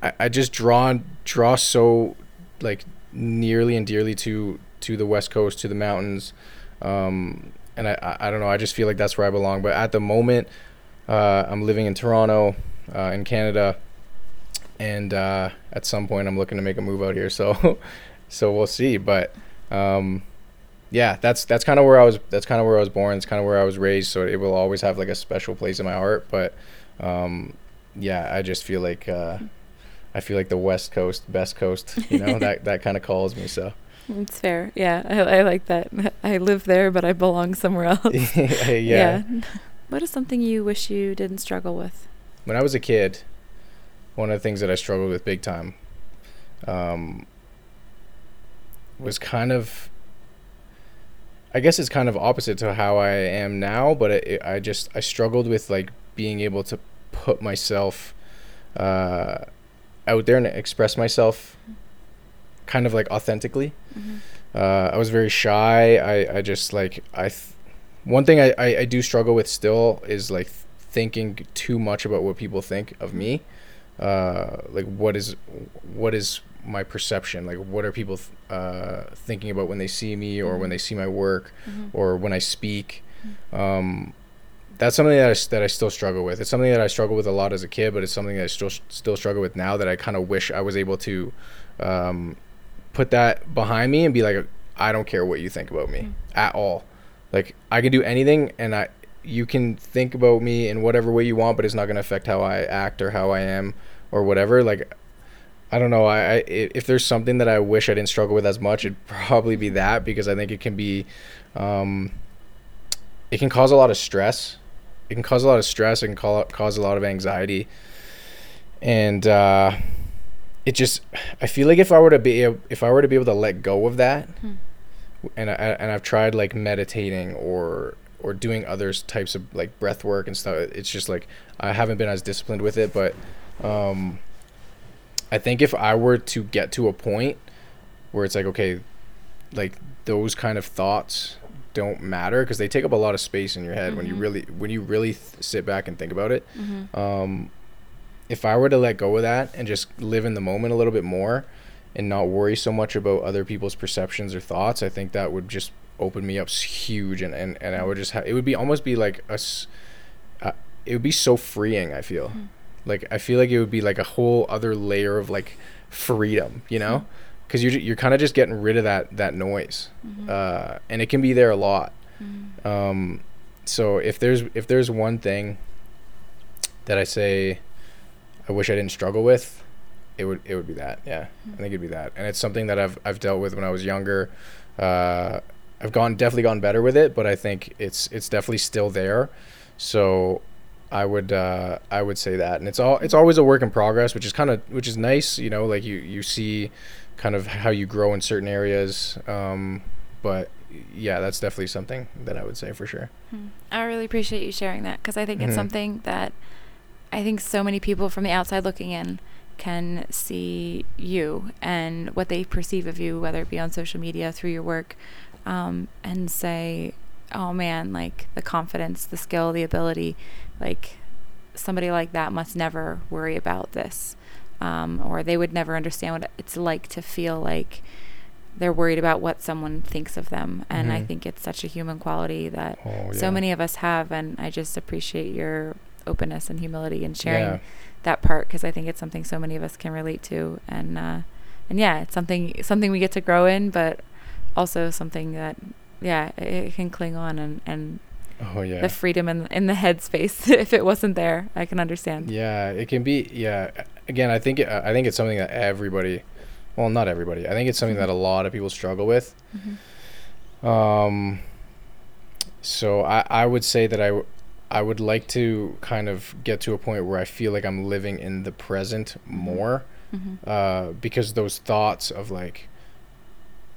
I, I just draw draw so like nearly and dearly to to the west coast to the mountains um and I, I I don't know I just feel like that's where I belong but at the moment uh I'm living in Toronto uh, in Canada and uh at some point I'm looking to make a move out here so so we'll see but um yeah that's that's kind of where I was that's kind of where I was born it's kind of where I was raised so it will always have like a special place in my heart but um yeah I just feel like uh I feel like the West Coast, best coast, you know, that that kind of calls me. So It's fair. Yeah, I, I like that. I live there, but I belong somewhere else. yeah. What is something you wish you didn't struggle with? When I was a kid, one of the things that I struggled with big time um, was kind of, I guess it's kind of opposite to how I am now, but it, it, I just I struggled with like being able to put myself uh, out there and express myself kind of like authentically. Mm-hmm. Uh, I was very shy. I, I just like I, th- one thing I, I, I do struggle with still is like thinking too much about what people think of me. Uh, like what is what is my perception? Like what are people th- uh, thinking about when they see me or when they see my work Mm-hmm. or when I speak? Um, that's something that I, that I still struggle with. It's something that I struggled with a lot as a kid, but it's something that I still still struggle with now. That I kind of wish I was able to um, put that behind me and be like, I don't care what you think about me Mm. at all. Like I can do anything, and I you can think about me in whatever way you want, but it's not gonna affect how I act or how I am or whatever. Like I don't know. I, I i- if there's something that I wish I didn't struggle with as much, it'd probably be that because I think it can be, um, it can cause a lot of stress. It can cause a lot of stress. It can call, cause a lot of anxiety, and uh, it just. I feel like if I were to be if I were to be able to let go of that, Hmm. and I and I've tried like meditating or or doing other types of like breath work and stuff. It's just like I haven't been as disciplined with it, but um, I think if I were to get to a point where it's like okay, like those kind of thoughts don't matter because they take up a lot of space in your head when you Mhm. really when you really th- sit back and think about it. Mm-hmm. Um, if I were to let go of that and just live in the moment a little bit more and not worry so much about other people's perceptions or thoughts, I think that would just open me up huge and, and, and I would just have it would be almost be like a uh, it would be so freeing I feel Mhm. like I feel like it would be like a whole other layer of like freedom you know because you're, you're kind of just getting rid of that that noise Mm-hmm. uh, and it can be there a lot Mm-hmm. um, so if there's if there's one thing that I say I wish I didn't struggle with, it would it would be that. Yeah, I think it'd be that, and it's something that I've I've dealt with when I was younger. Uh, I've gone definitely gone better with it, but I think it's it's definitely still there. So I would uh, I would say that, and it's all it's always a work in progress, which is kind of which is nice. You know, like you you see kind of how you grow in certain areas. Um, but yeah, that's definitely something that I would say for sure. Hmm. I really appreciate you sharing that because I think it's Mhm. something that I think so many people from the outside looking in can see you and what they perceive of you, whether it be on social media through your work, um, and say, "Oh man, like the confidence, the skill, the ability, like somebody like that must never worry about this." Um, or they would never understand what it's like to feel like they're worried about what someone thinks of them. And I Mhm. think it's such a human quality that Oh, so many of us have and i just appreciate your openness and humility and sharing Yeah. that part because i think it's something so many of us can relate to and uh and yeah it's something something we get to grow in but also something that yeah it, can cling on and and Oh yeah. the freedom in in the headspace if it wasn't there i can understand Yeah, it can be. Yeah, again, I think it, I think it's something that everybody, well, not everybody. I think it's something that a lot of people struggle with. Mhm. Um, so I I would say that i i would like to kind of get to a point where I feel like I'm living in the present more, Mhm. uh, because those thoughts of like.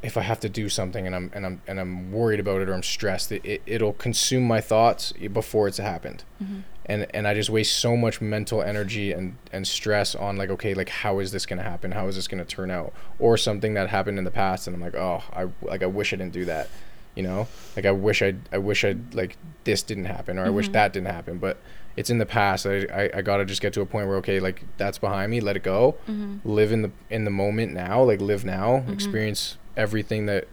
If I have to do something and I'm and I'm and I'm worried about it or I'm stressed, it, it it'll consume my thoughts before it's happened. Mhm. and and I just waste so much mental energy and and stress on like okay like how is this gonna happen how is this gonna turn out or something that happened in the past and I'm like oh I like I wish I didn't do that you know like I wish I I wish I like this didn't happen or I wish Mhm. that didn't happen but it's in the past I, I I gotta just get to a point where okay like that's behind me let it go Mm-hmm. live in the in the moment now like live now Mhm. experience everything that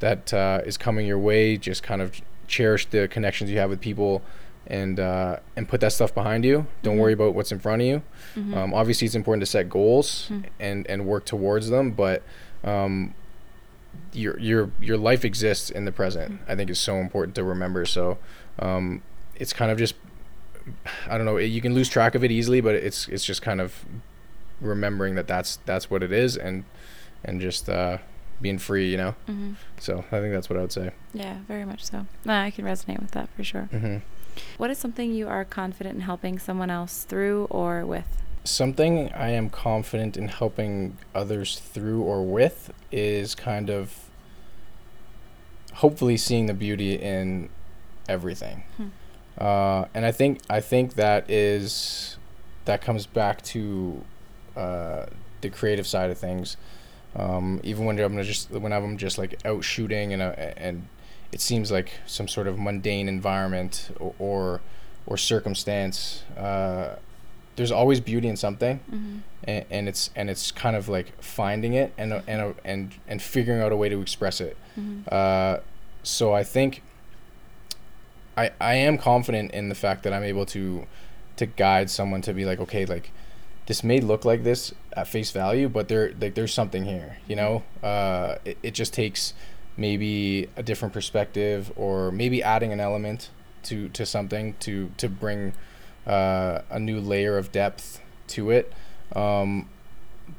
that uh, is coming your way just kind of cherish the connections you have with people and uh, and put that stuff behind you don't Mhm. worry about what's in front of you Mm-hmm. um, obviously it's important to set goals Mm. and and work towards them but um, your your your life exists in the present i think is so important to remember so um, it's kind of just i don't know you can lose track of it easily but it's it's just kind of remembering that that's that's what it is and and just uh, being free you know mm-hmm. so i think that's what i would say Yeah, very much so. No, I can resonate with that for sure. hmm What is something you are confident in helping someone else through or with? something i am confident in helping others through or with is kind of hopefully seeing the beauty in everything Hmm. uh, and I think I think that is that comes back to uh, the creative side of things. Um, even when I'm just when I'm just like out shooting and uh, and it seems like some sort of mundane environment or or, or circumstance. Uh, there's always beauty in something, Mm-hmm. and, and it's and it's kind of like finding it and uh, and uh, and and figuring out a way to express it. Mm-hmm. Uh, so I think I I am confident in the fact that I'm able to to guide someone to be like, okay, like this may look like this at face value, but there like there's something here, you know. Uh, it, it just takes maybe a different perspective or maybe adding an element to to something to to bring uh, a new layer of depth to it. Um,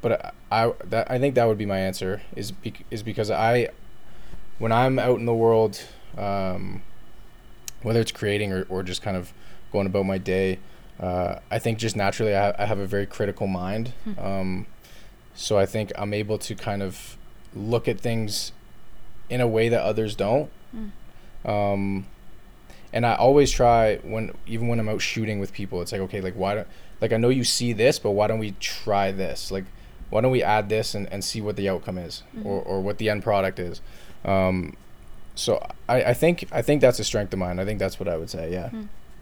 but I, I that I think that would be my answer is bec- is because I when I'm out in the world, um, whether it's creating or, or just kind of going about my day, uh, I think just naturally I, I have a very critical mind. Hmm. Um, so I think I'm able to kind of look at things in a way that others don't. Mm. Um, and I always try when even when I'm out shooting with people, it's like okay, like why don't like I know you see this, but why don't we try this? Like why don't we add this and, and see what the outcome is or, or what the end product is? Um, so I, I think I think that's a strength of mine. I think that's what I would say. Yeah.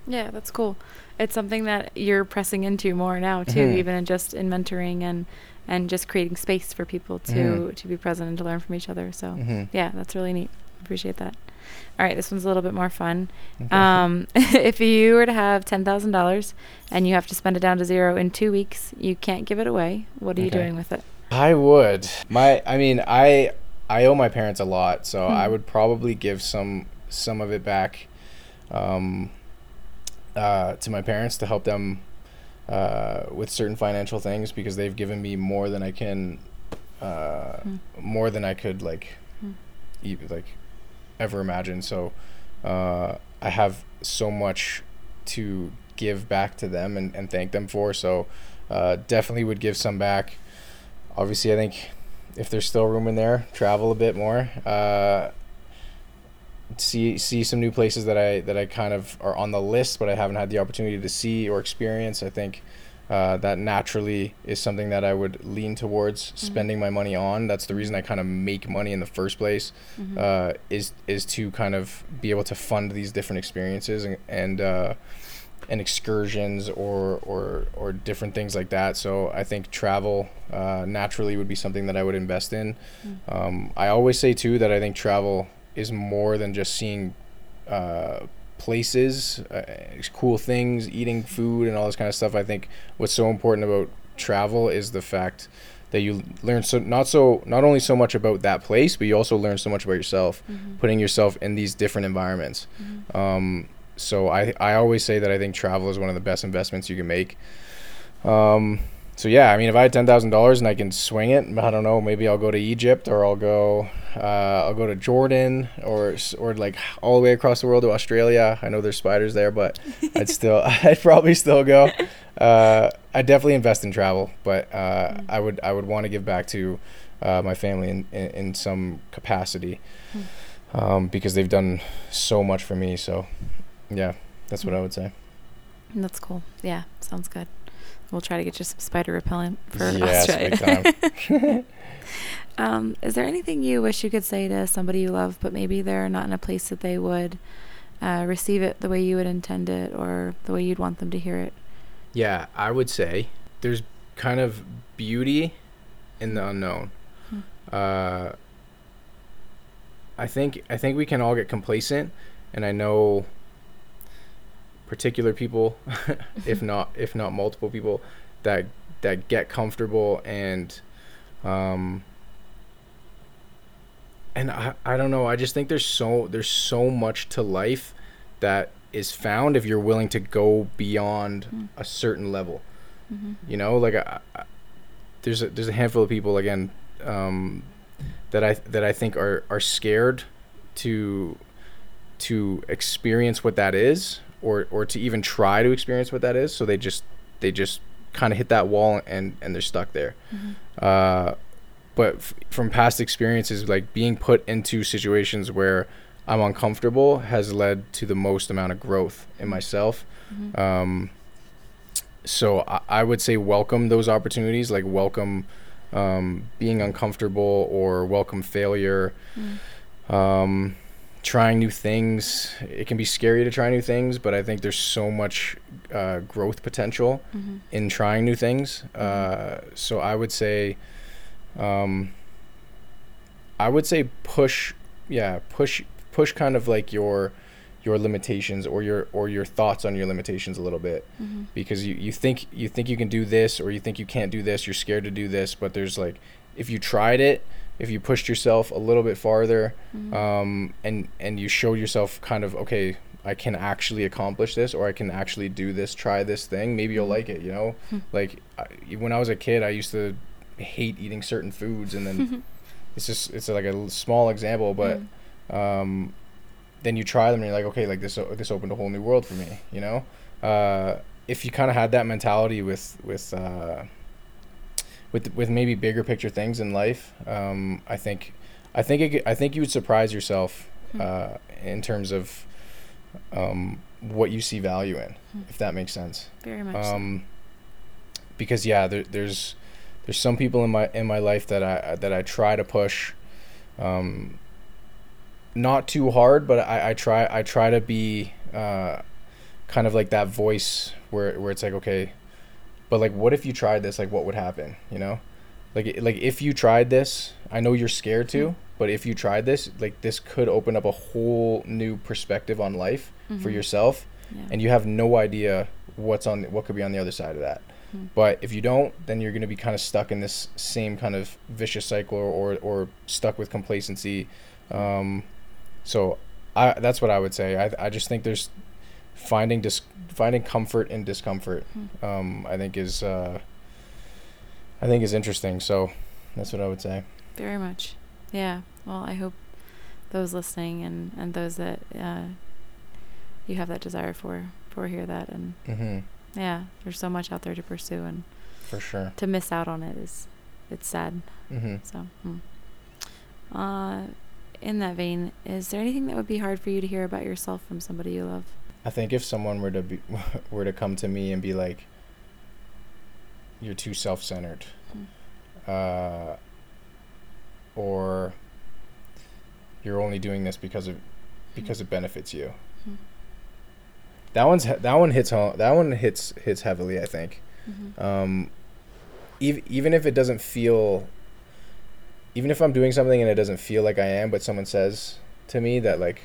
Yeah, that's cool. It's something that you're pressing into more now too, Mhm. even in just in mentoring and and just creating space for people to Mhm. to be present and to learn from each other. So hmm yeah, that's really neat. Appreciate that. All right, this one's a little bit more fun. Okay. Um, if you were to have ten thousand dollars and you have to spend it down to zero in two weeks, you can't give it away. What are you doing with it? I would. My I mean I I owe my parents a lot, so Hmm. I would probably give some some of it back um, uh, to my parents to help them uh, with certain financial things because they've given me more than I can uh, Hmm. more than I could like even like ever imagine. So uh, I have so much to give back to them and, and thank them for. So uh, definitely would give some back. Obviously, I think if there's still room in there, travel a bit more. See see some new places that I that I kind of are on the list, but I haven't had the opportunity to see or experience. I think uh, that naturally is something that I would lean towards spending my money on. That's the reason I kind of make money in the first place. Mhm. Uh, is is to kind of be able to fund these different experiences and and uh, and excursions or or or different things like that. So I think travel uh, naturally would be something that I would invest in. Mm. Um, I always say too that I think travel is more than just seeing uh, places, uh, cool things, eating food, and all this kind of stuff. I think what's so important about travel is the fact that you learn so not so not only so much about that place, but you also learn so much about yourself, Mhm. putting yourself in these different environments. Mhm. Um, so I I always say that I think travel is one of the best investments you can make. Um, so yeah, I mean, if I had ten thousand dollars and I can swing it, I don't know, maybe I'll go to Egypt or I'll go, uh, I'll go to Jordan or or like all the way across the world to Australia. I know there's spiders there, but I'd still I'd probably still go. Uh, I definitely invest in travel, but uh, Mm. I would I would want to give back to uh, my family in, in in some capacity Mm. um, because they've done so much for me. So yeah, that's what I would say. That's cool. Yeah, sounds good. We'll try to get you some spider repellent for Yes, Australia. big time. um, is there anything you wish you could say to somebody you love, but maybe they're not in a place that they would uh, receive it the way you would intend it or the way you'd want them to hear it? Yeah, I would say there's kind of beauty in the unknown. Hmm. Uh, I think I think we can all get complacent, and I know particular people, if not if not multiple people, that that get comfortable and um and I, I don't know i just think there's so there's so much to life that is found if you're willing to go beyond Mm. a certain level Mm-hmm. you know like I, I, there's a, there's a handful of people again um, that I that I think are are scared to to experience what that is or or to even try to experience what that is so they just they just kind of hit that wall and and they're stuck there Mm-hmm. uh, but f- from past experiences like being put into situations where I'm uncomfortable has led to the most amount of growth in myself Mm-hmm. um, so I, I would say welcome those opportunities, like welcome um, being uncomfortable or welcome failure. Mm. Um, trying new things. It can be scary to try new things, but I think there's so much uh, growth potential Mm-hmm. in trying new things. Uh, so I would say, um, I would say push, yeah, push, push kind of like your your limitations or your or your thoughts on your limitations a little bit Mm-hmm. because you, you think you think you can do this or you think you can't do this you're scared to do this but there's like if you tried it if you pushed yourself a little bit farther Mm-hmm. um, and and you showed yourself kind of okay i can actually accomplish this or i can actually do this try this thing maybe you'll Mhm. like it you know Hmm. like I, when i was a kid i used to hate eating certain foods and then it's just it's like a small example but Mm. um, then you try them and you're like, okay, like this o- this opened a whole new world for me, you know. Uh, if you kind of had that mentality with with uh, with with maybe bigger picture things in life, um, I think I think it, I think you would surprise yourself Hmm. uh, in terms of um, what you see value in, Hmm. if that makes sense very much. so. um, because yeah, there, there's there's some people in my in my life that I that I try to push, um, not too hard, but I, I try I try to be uh, kind of like that voice where where it's like okay, but like what if you tried this? Like what would happen? You know, like like if you tried this, I know you're scared to, Mm. but if you tried this, like this could open up a whole new perspective on life for Mhm. yourself Yeah. and you have no idea what's on what could be on the other side of that. Hmm. But if you don't, then you're going to be kind of stuck in this same kind of vicious cycle or or, or stuck with complacency. Um, so I that's what I would say. I I just think there's finding dis- finding comfort in discomfort. Hmm. Um, I think is uh, I think is interesting. So that's what I would say. Very much. Yeah. Well, I hope those listening and, and those that uh, you have that desire for for hear that and hmm yeah, there's so much out there to pursue and For sure. to miss out on it is it's sad. hmm So, hmm. uh, in that vein, is there anything that would be hard for you to hear about yourself from somebody you love? I think if someone were to be were to come to me and be like, "You're too self-centered," Hmm. uh, or "You're only doing this because of because it benefits you," Hmm. that one's that one hits home. That one hits hits heavily. I think. Mm-hmm. Um, even even if it doesn't feel, even if I'm doing something and it doesn't feel like I am, but someone says to me that like,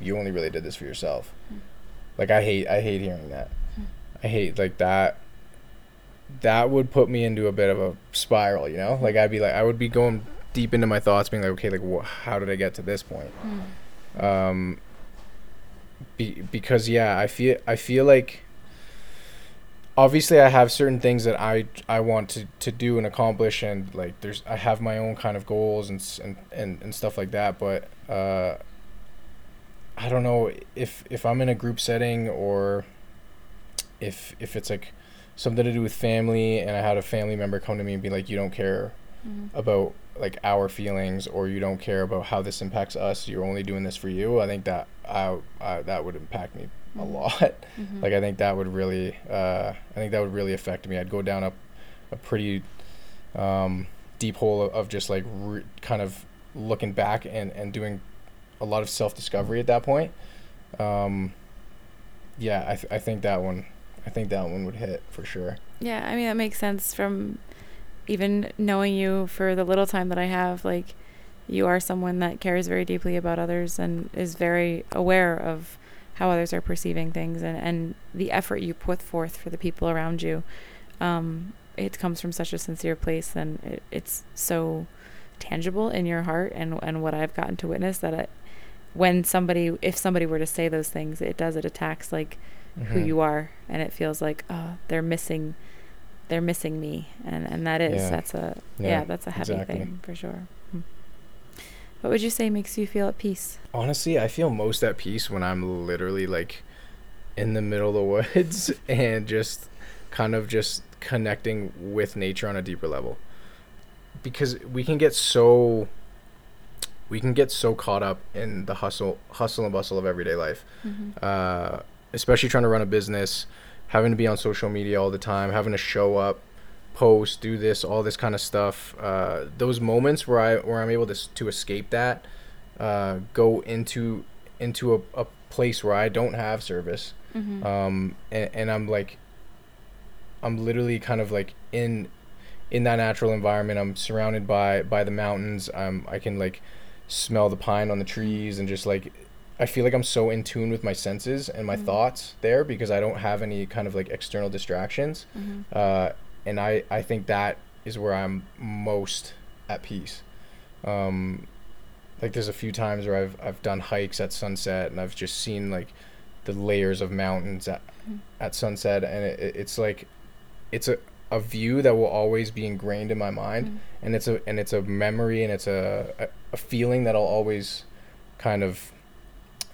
you only really did this for yourself. Like I hate I hate hearing that. I hate like that. That would put me into a bit of a spiral, you know. Like I'd be like I would be going deep into my thoughts, being like, okay, like wh- how did I get to this point? Hmm. um be, because yeah i feel i feel like obviously i have certain things that i i want to to do and accomplish and like there's i have my own kind of goals and and and, and stuff like that but uh i don't know if if i'm in a group setting or if if it's like something to do with family and i had a family member come to me and be like you don't care Mhm. about like our feelings or you don't care about how this impacts us you're only doing this for you i think that i, I that would impact me a Mhm. lot Mhm. like i think that would really uh i think that would really affect me i'd go down a, a pretty um deep hole of, of just like re- kind of looking back and and doing a lot of self-discovery at that point um yeah i, th- I think that one i think that one would hit for sure Yeah, I mean that makes sense from even knowing you for the little time that I have. Like, you are someone that cares very deeply about others and is very aware of how others are perceiving things and, and the effort you put forth for the people around you. Um, it comes from such a sincere place and it, it's so tangible in your heart and, and what I've gotten to witness that it, when somebody, if somebody were to say those things, it does, it attacks like who Mhm. you are and it feels like oh they're missing they're missing me and and that is Yeah. that's a yeah, Yeah, that's a heavy exactly. thing for sure Hmm. what would you say makes you feel at peace Honestly, I feel most at peace when I'm literally like in the middle of the woods and just kind of just connecting with nature on a deeper level. Because we can get so we can get so caught up in the hustle hustle and bustle of everyday life. Uh, especially trying to run a business, having to be on social media all the time, having to show up, post, do this, all this kind of stuff. Uh, those moments where I where I'm able to to escape that, uh, go into into a, a place where I don't have service, mm-hmm. um, and, and I'm like, I'm literally kind of like in in that natural environment. I'm surrounded by by the mountains. Um, I can like smell the pine on the trees and just like I feel like I'm so in tune with my senses and my Mhm. thoughts there because I don't have any kind of like external distractions. Mm-hmm. Uh, and I I think that is where I'm most at peace. Um, like there's a few times where I've I've done hikes at sunset and I've just seen like the layers of mountains at, Mhm. at sunset and it, it- it's like it's a, a view that will always be ingrained in my mind Mm-hmm. and it's a and it's a memory and it's a a, a feeling that I'll always kind of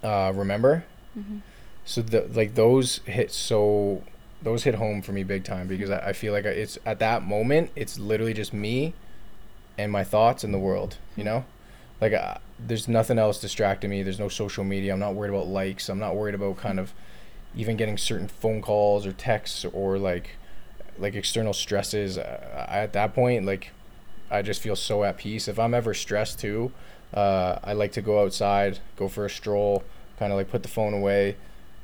uh, remember. Mm-hmm. so the like those hit so those hit home for me big time because I, I feel like it's at that moment it's literally just me and my thoughts and the world you know? Like uh, there's nothing else distracting me. There's no social media. I'm not worried about likes. I'm not worried about kind of even getting certain phone calls or texts or like like external stresses. Uh, at that point like i just feel so at peace. If i'm ever stressed too uh, i like to go outside go for a stroll kind of like put the phone away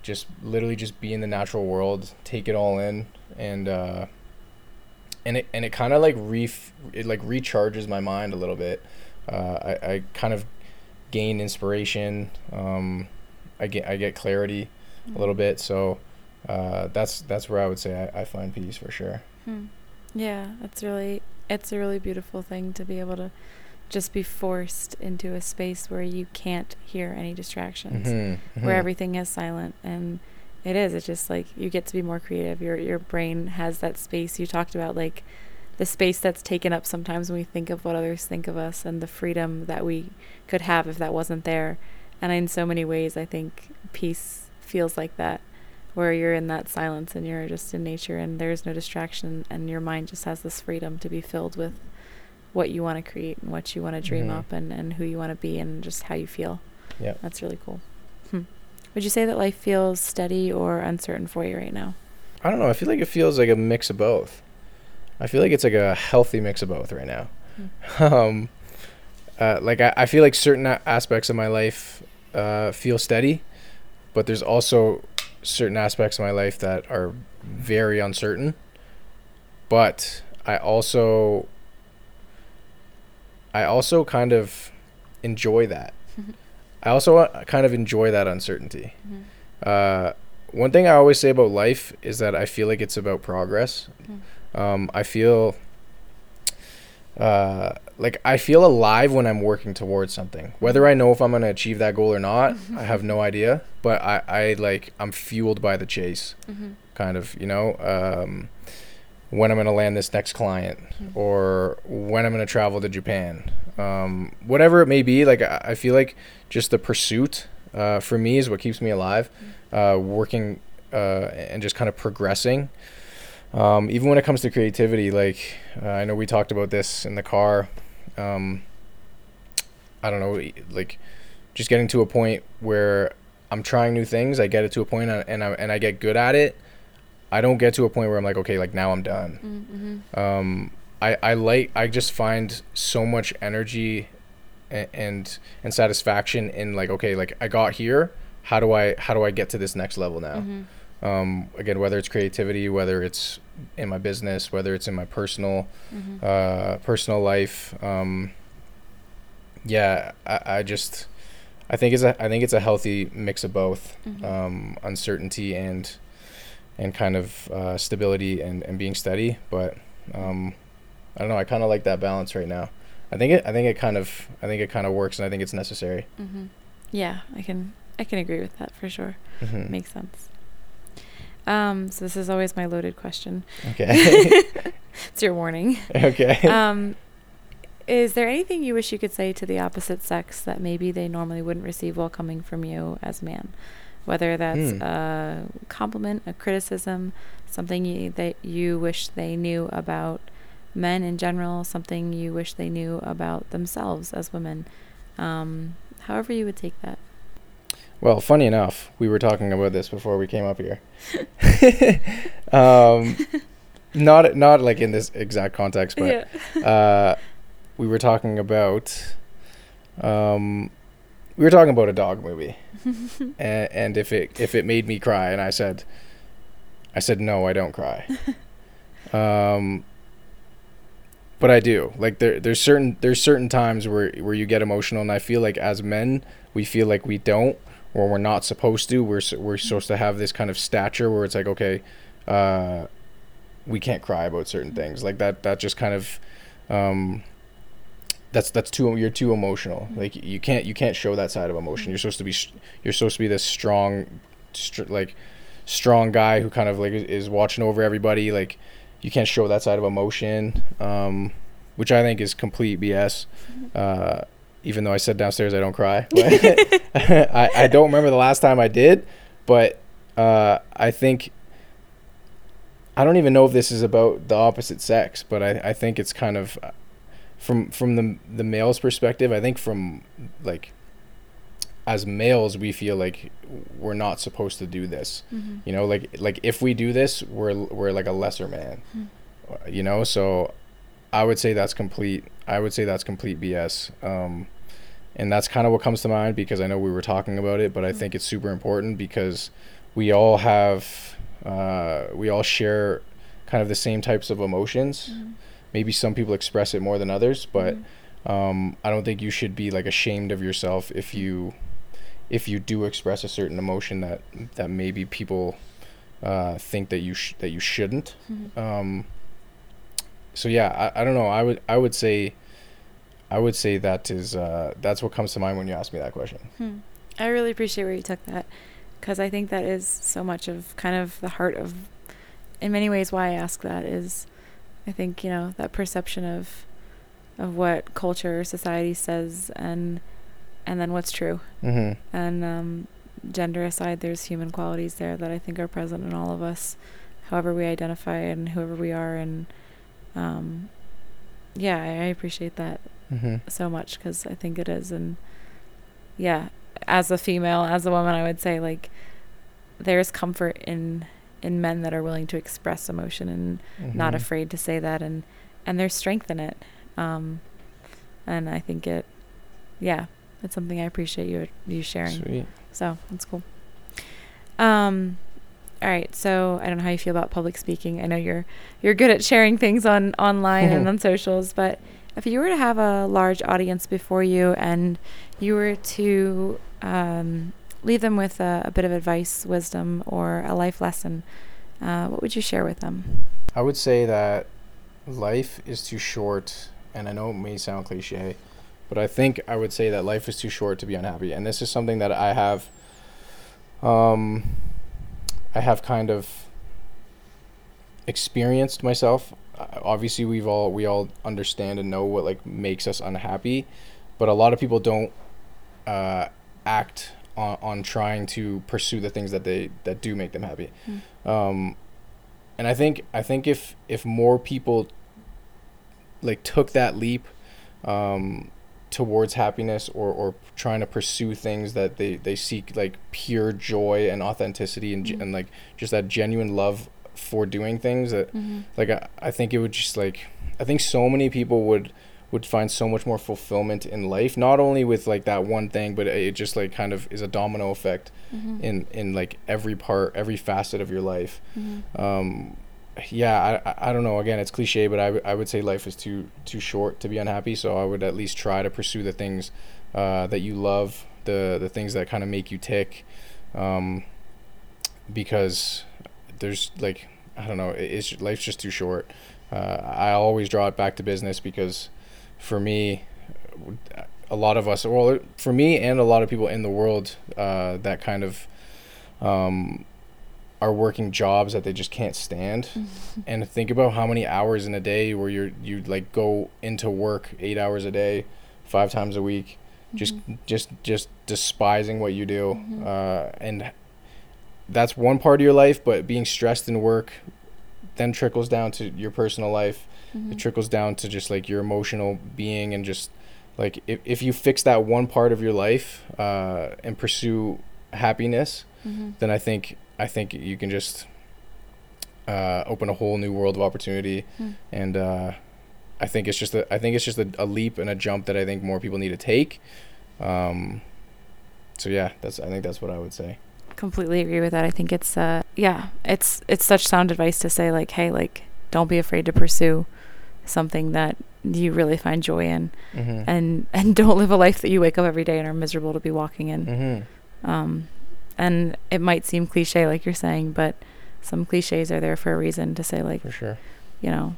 just literally just be in the natural world take it all in and uh and it and it kind of like re it like recharges my mind a little bit. Uh i i kind of gain inspiration um i get i get clarity a little bit. So uh that's that's where i would say i, I find peace for sure. Hmm. Yeah, that's really it's a really beautiful thing to be able to just be forced into a space where you can't hear any distractions, Mhm, where mhm. everything is silent and it is it's just like you get to be more creative. Your your brain has that space you talked about like the space that's taken up sometimes when we think of what others think of us and the freedom that we could have if that wasn't there. And in so many ways I think peace feels like that where you're in that silence and you're just in nature and there's no distraction and your mind just has this freedom to be filled with what you want to create and what you want to dream Mhm. up and, and who you want to be and just how you feel. Yeah. That's really cool. Hmm. Would you say that life feels steady or uncertain for you right now? i don't know i feel like it feels like a mix of both i feel like it's like a healthy mix of both right now um uh, like I, I feel like certain aspects of my life uh, feel steady but there's also certain aspects of my life that are very uncertain but i also i also kind of enjoy that. I also uh, kind of enjoy that uncertainty. Uh, one thing i always say about life is that i feel like it's about progress. Um, i feel uh, like I feel alive when I'm working towards something. Whether I know if I'm gonna achieve that goal or not, I have no idea. But I, I like I'm fueled by the chase, Mm-hmm. kind of. You know, um, when I'm gonna land this next client, Mhm. or when I'm gonna travel to Japan, um, whatever it may be. Like I, I feel like just the pursuit uh, for me is what keeps me alive. Uh, working uh, and just kind of progressing. Um, even when it comes to creativity, like uh, I know we talked about this in the car. um, I don't know, like just getting to a point where I'm trying new things. I get it to a point and and I, and I get good at it. I don't get to a point where I'm like, okay, like now I'm done. Mm-hmm. Um, I, I like I just find so much energy and, and and satisfaction in like okay like I got here how do I how do I get to this next level now Mm-hmm. um, again whether it's creativity whether it's in my business whether it's in my personal Mm-hmm. uh, personal life um, yeah I, I just I think it's a I think it's a healthy mix of both Mhm. um, uncertainty and and kind of uh, stability and, and being steady but um, I don't know I kind of like that balance right now I think it I think it kind of I think it kind of works and I think it's necessary Mm-hmm. Yeah, I can I can agree with that for sure. Mhm. Makes sense. Um, so this is always my loaded question. okay It's your warning. okay um, is there anything you wish you could say to the opposite sex that maybe they normally wouldn't receive while coming from you as a man? Whether that's Hmm. a compliment, a criticism, something you, that you wish they knew about men in general, something you wish they knew about themselves as women. Um, however, you would take that. Well, funny enough, we were talking about this before we came up here. um, not not like in this exact context, but uh, we were talking about um, we were talking about a dog movie, and, and if it if it made me cry, and I said, I said no, I don't cry. um, but I do. Like there there's certain there's certain times where where you get emotional, and I feel like as men we feel like we don't or we're not supposed to. We're we're supposed to have this kind of stature where it's like okay, uh, we can't cry about certain things like that. That just kind of um, that's that's too you're too emotional. Like you can't you can't show that side of emotion. You're supposed to be you're supposed to be this strong, str- like strong guy who kind of like is watching over everybody. Like you can't show that side of emotion, um, which I think is complete BS. Uh, even though I said downstairs I don't cry, I I don't remember the last time I did, but uh, I think. I don't even know if this is about the opposite sex, but I, I think it's kind of from from the the male's perspective. I think from like as males, we feel like we're not supposed to do this. Mm-hmm. You know, like like if we do this, we're we're like a lesser man. Hmm. You know, so I would say that's complete. I would say that's complete BS. Um, and that's kind of what comes to mind because I know we were talking about it, but I think it's super important because we all have, uh, we all share kind of the same types of emotions. Mm-hmm. Maybe some people express it more than others, but um, I don't think you should be like ashamed of yourself if you if you do express a certain emotion that that maybe people uh, think that you sh- that you shouldn't. Mhm. Um, so yeah, I, I don't know. I would I would say I would say that is uh, that's what comes to mind when you ask me that question. Hmm. I really appreciate where you took that because I think that is so much of kind of the heart of, in many ways, why I ask that is, I think you know that perception of, of what culture, society says, and, and then what's true, Mm-hmm. and um, gender aside, there's human qualities there that I think are present in all of us, however we identify and whoever we are, and, um, yeah, I, I appreciate that Mm-hmm. so much because I think it is. And yeah, as a female, as a woman, I would say like there's comfort in in men that are willing to express emotion and not Mhm. afraid to say that, and and there's strength in it. Um, and I think it, yeah, it's something I appreciate you you sharing. Sweet. So that's cool. Um, all right. So I don't know how you feel about public speaking. I know you're you're good at sharing things on online and on socials, but if you were to have a large audience before you and you were to um, leave them with a, a bit of advice, wisdom, or a life lesson, uh, what would you share with them? I would say that life is too short, and I know it may sound cliche, but I think I would say that life is too short to be unhappy. And this is something that I have, um, I have kind of experienced myself. Obviously, we've all we all understand and know what like makes us unhappy, but a lot of people don't uh, act on, on trying to pursue the things that they that do make them happy. Um, and I think I think if if more people like took that leap um, towards happiness or, or trying to pursue things that they, they seek like pure joy and authenticity and, Mhm. and like just that genuine love for doing things that Mm-hmm. like I, I think it would just like I think so many people would would find so much more fulfillment in life not only with like that one thing but it just like kind of is a domino effect Mm-hmm. in in like every part every facet of your life Mm-hmm. um yeah I, I don't know again it's cliche but I, w- I would say life is too too short to be unhappy so I would at least try to pursue the things uh, that you love the the things that kind of make you tick um because there's like I don't know it's life's just too short. Uh, I always draw it back to business because for me a lot of us well for me and a lot of people in the world uh, that kind of um, are working jobs that they just can't stand. And think about how many hours in a day where you're you like go into work eight hours a day five times a week just just just despising what you do. Mhm. uh, and that's one part of your life but being stressed in work then trickles down to your personal life Mm-hmm. it trickles down to just like your emotional being and just like if, if you fix that one part of your life uh, and pursue happiness Mm-hmm. then i think i think you can just uh, open a whole new world of opportunity Hmm. and uh, i think it's just a, i think it's just a, a leap and a jump that i think more people need to take um, so yeah that's i think that's what i would say completely agree with that. I think it's uh yeah, it's it's such sound advice to say like, hey, like don't be afraid to pursue something that you really find joy in mm-hmm. and and don't live a life that you wake up every day and are miserable to be walking in. Mm-hmm. Um and it might seem cliche like you're saying, but some cliches are there for a reason to say like, for sure you know,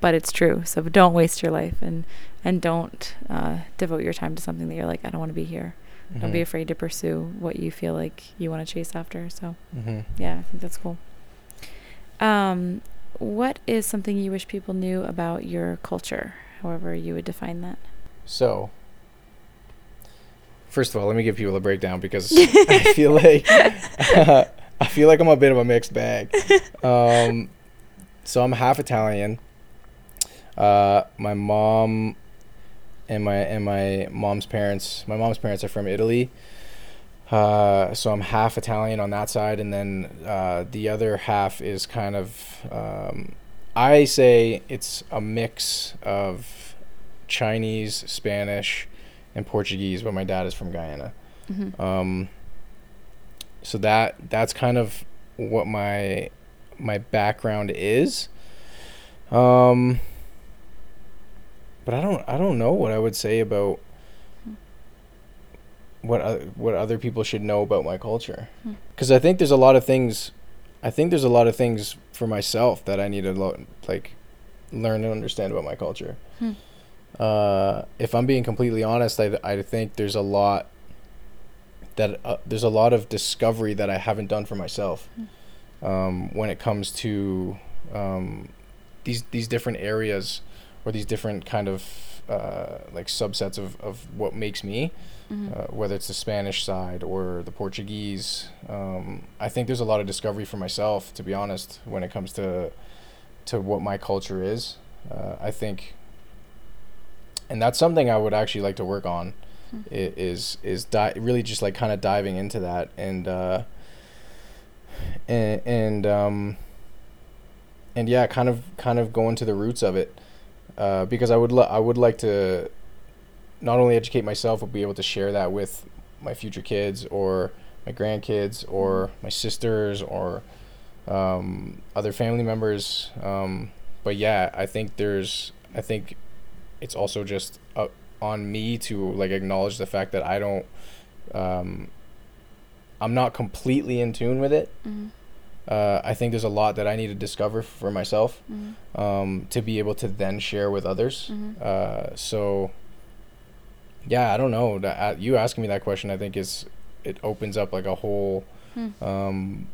but it's true. So don't waste your life and and don't uh, devote your time to something that you're like, I don't want to be here. Don't be Mhm. afraid to pursue what you feel like you want to chase after. So Mhm. yeah, I think that's cool. Um, what is something you wish people knew about your culture? However, you would define that. So, first of all, let me give people a breakdown because I feel like I feel like I'm a bit of a mixed bag. Um, so I'm half Italian. Uh, my mom and my and my mom's parents. My mom's parents are from Italy. Uh, so I'm half Italian on that side, and then uh, the other half is kind of. Um, I say it's a mix of Chinese, Spanish, and Portuguese, but my dad is from Guyana. Mm-hmm. Um, so that that's kind of what my my background is. Um, but I don't I don't know what I would say about what uh, what other people should know about my culture Hmm. because I think there's a lot of things I think there's a lot of things for myself that I need to lo- like learn and understand about my culture. Hmm. Uh, if I'm being completely honest, I I think there's a lot that uh, there's a lot of discovery that I haven't done for myself um, when it comes to um, these these different areas or these different kind of uh, like subsets of, of what makes me Mm-hmm. uh, whether it's the Spanish side or the Portuguese. Um, I think there's a lot of discovery for myself, to be honest, when it comes to to what my culture is. Uh, I think, and that's something I would actually like to work on. Hmm. Is is di- really just like kind of diving into that and uh, and and um, and yeah, kind of kind of going to the roots of it, uh, because I would lo- I would like to not only educate myself but be able to share that with my future kids or my grandkids or my sisters or um, other family members. Um, but yeah i think there's i think it's also just uh, on me to like acknowledge the fact that i don't um, i'm not completely in tune with it. Mm-hmm. Uh, i think there's a lot that i need to discover for myself Mm-hmm. um, to be able to then share with others Mm-hmm. uh, so yeah, I don't know. That, uh, you asking me that question, I think is it opens up like a whole Hmm. um,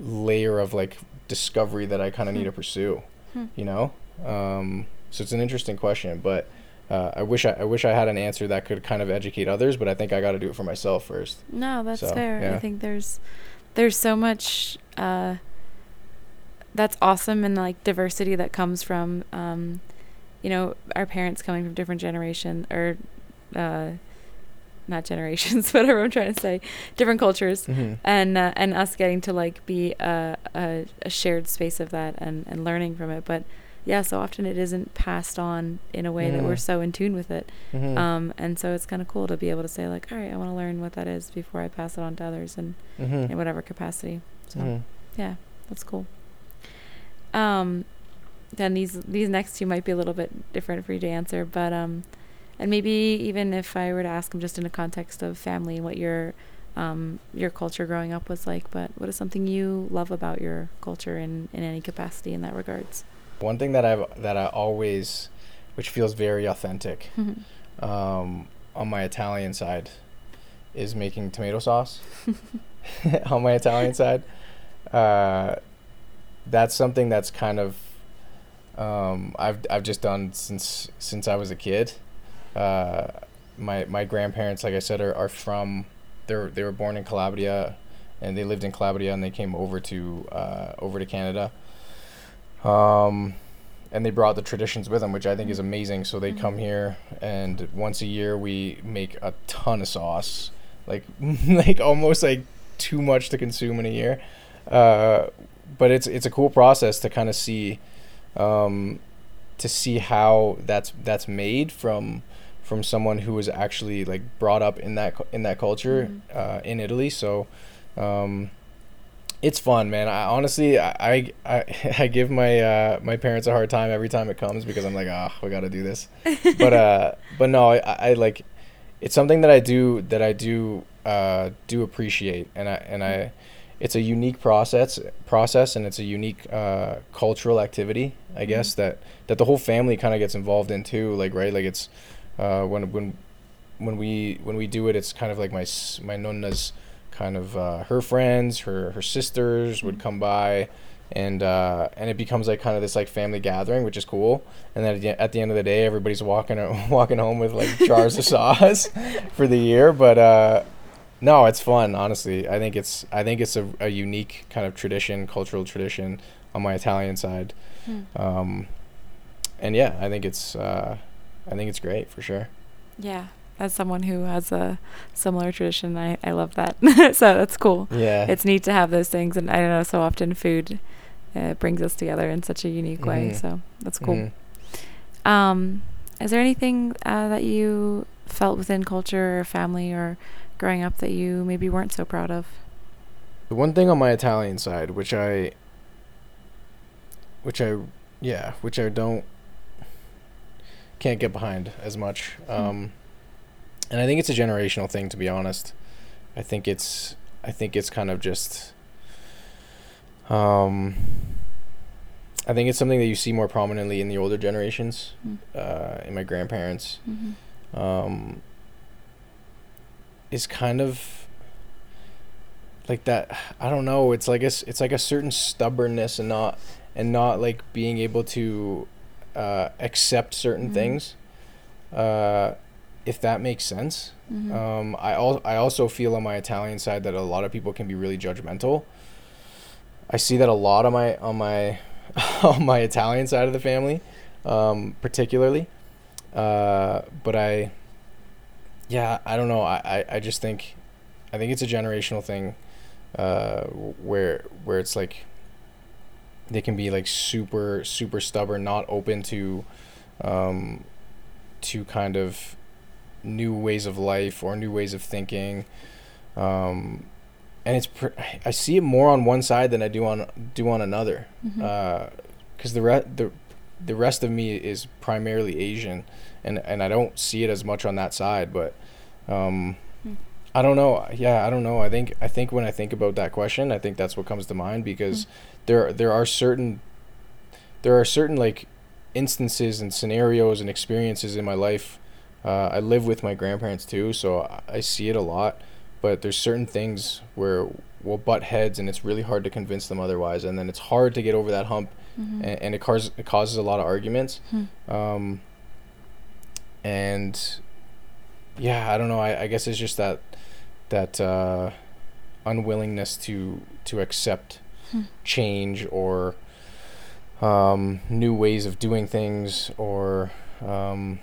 layer of like discovery that I kind of need Hmm. to pursue. Hmm. You know, um, so it's an interesting question, but uh, I wish I, I wish I had an answer that could kind of educate others, but I think I got to do it for myself first. No, that's So, fair. I think there's there's so much uh, that's awesome and like diversity that comes from um, you know, our parents coming from different generation or uh, not generations, whatever I'm trying to say, different cultures, Mhm. and uh, and us getting to like be a, a a shared space of that and and learning from it. But yeah, so often it isn't passed on in a way that we're Mm. so in tune with it. Mhm. Um, and so it's kind of cool to be able to say like, all right, I want to learn what that is before I pass it on to others and Mhm. in whatever capacity. So Mhm. yeah, that's cool. Um, then these these next two might be a little bit different for you to answer, but um, and maybe even if I were to ask them just in the context of family and what your um your culture growing up was like, but what is something you love about your culture in in any capacity in that regards? One thing that I've that I always, which feels very authentic, um, on my Italian side, is making tomato sauce. on my Italian side, uh, that's something that's kind of um, I've I've just done since since I was a kid. Uh, my my grandparents, like I said, are, are from they're they were born in Calabria, and they lived in Calabria, and they came over to uh, over to Canada. Um, and they brought the traditions with them, which I think is amazing. So they Mhm. come here, and once a year we make a ton of sauce, like like almost like too much to consume in a year. Uh, but it's it's a cool process to kind of see, um, to see how that's that's made from from someone who was actually like brought up in that in that culture Mhm. uh, in Italy. So. Um, it's fun, man. I honestly, I, I, I give my uh, my parents a hard time every time it comes because I'm like, ah, we got to do this. but uh, but no, I, I like, it's something that I do that I do uh, do appreciate, and I and I, it's a unique process process, and it's a unique uh, cultural activity, I guess that that the whole family kind of gets involved in too. Like right, like it's uh, when when when we when we do it, it's kind of like my my nonna's kind of uh, her friends, her her sisters would Mhm. come by, and uh, and it becomes like kind of this like family gathering, which is cool. And then at the, at the end of the day, everybody's walking walking home with like jars of sauce for the year. But uh, no, it's fun. Honestly, I think it's I think it's a, a unique kind of tradition, cultural tradition on my Italian side. Hmm. Um, and yeah, I think it's uh, I think it's great for sure. Yeah, as someone who has a similar tradition, I I love that. so that's cool. Yeah, It's neat to have those things, and I don't know. So often, food uh, brings us together in such a unique way. Mhm. So that's cool. Mhm. Um, is there anything uh, that you felt within culture or family or growing up that you maybe weren't so proud of? The one thing on my Italian side, which I, which I, yeah, which I don't, can't get behind as much. Um, and I think it's a generational thing, to be honest. I think it's, I think it's kind of just, um, I think it's something that you see more prominently in the older generations, Mm. uh, in my grandparents Mm-hmm. um, is kind of like that. I don't know. It's like a, it's like a certain stubbornness and not and not like being able to uh, accept certain Mhm. things. Uh, if that makes sense. Mm-hmm. Um, I al- I also feel on my Italian side that a lot of people can be really judgmental. I see that a lot on my on my on my Italian side of the family, um, particularly. Uh, but I, yeah, I don't know. I, I, I just think, I think it's a generational thing, uh, where where it's like. They can be like super super stubborn, not open to, um, to kind of new ways of life or new ways of thinking um, and it's pr- I see it more on one side than I do on do on another Mm-hmm. because the re- the the rest of me is primarily Asian and and I don't see it as much on that side but um, Hmm. I don't know yeah I don't know I think I think when I think about that question I think that's what comes to mind because there there are certain there are certain like instances and scenarios and experiences in my life uh, I live with my grandparents too, so I- I see it a lot. But there's certain things where we'll butt heads, and it's really hard to convince them otherwise. And then it's hard to get over that hump, Mm-hmm. and, and it causes it causes a lot of arguments. Hmm. Um, and yeah, I don't know. I, I guess it's just that that uh, unwillingness to to accept Hmm. change or um, new ways of doing things or um,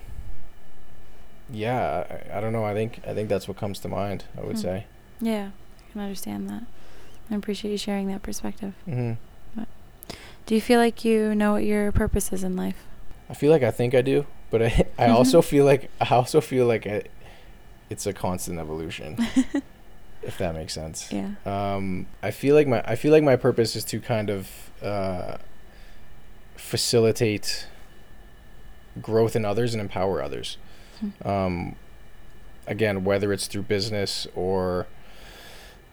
yeah I, I don't know i think i think that's what comes to mind i would Hmm. say Yeah, I can understand that. I appreciate you sharing that perspective. hmm Do you feel like you know what your purpose is in life? i feel like i think i do but i, I also feel like i also feel like I, it's a constant evolution if that makes sense Yeah. um, I feel like my I feel like my purpose is to kind of uh, facilitate growth in others and empower others. Hmm. Um, again, whether it's through business or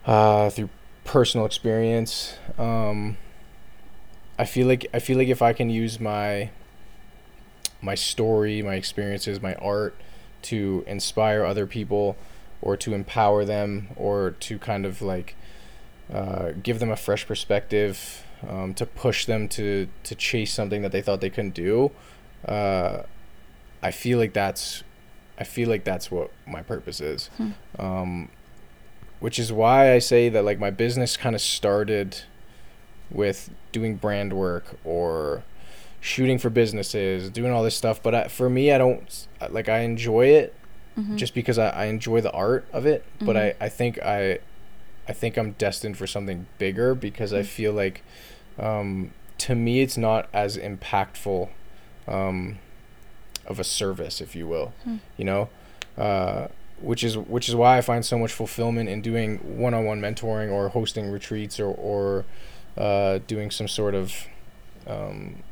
uh, through personal experience, um, I feel like I feel like if I can use my my story, my experiences, my art to inspire other people or to empower them or to kind of like uh, give them a fresh perspective um, to push them to to chase something that they thought they couldn't do uh, i feel like that's i feel like that's what my purpose is Hmm. um, which is why i say that like my business kind of started with doing brand work or shooting for businesses doing all this stuff but I, for me i don't like i enjoy it Mhm. just because I, I enjoy the art of it but I. I think I I think I'm destined for something bigger because I Mm. feel like um, to me it's not as impactful um, of a service if you will Hmm. you know uh, which is which is why I find so much fulfillment in doing one-on-one mentoring or hosting retreats or or uh, doing some sort of um,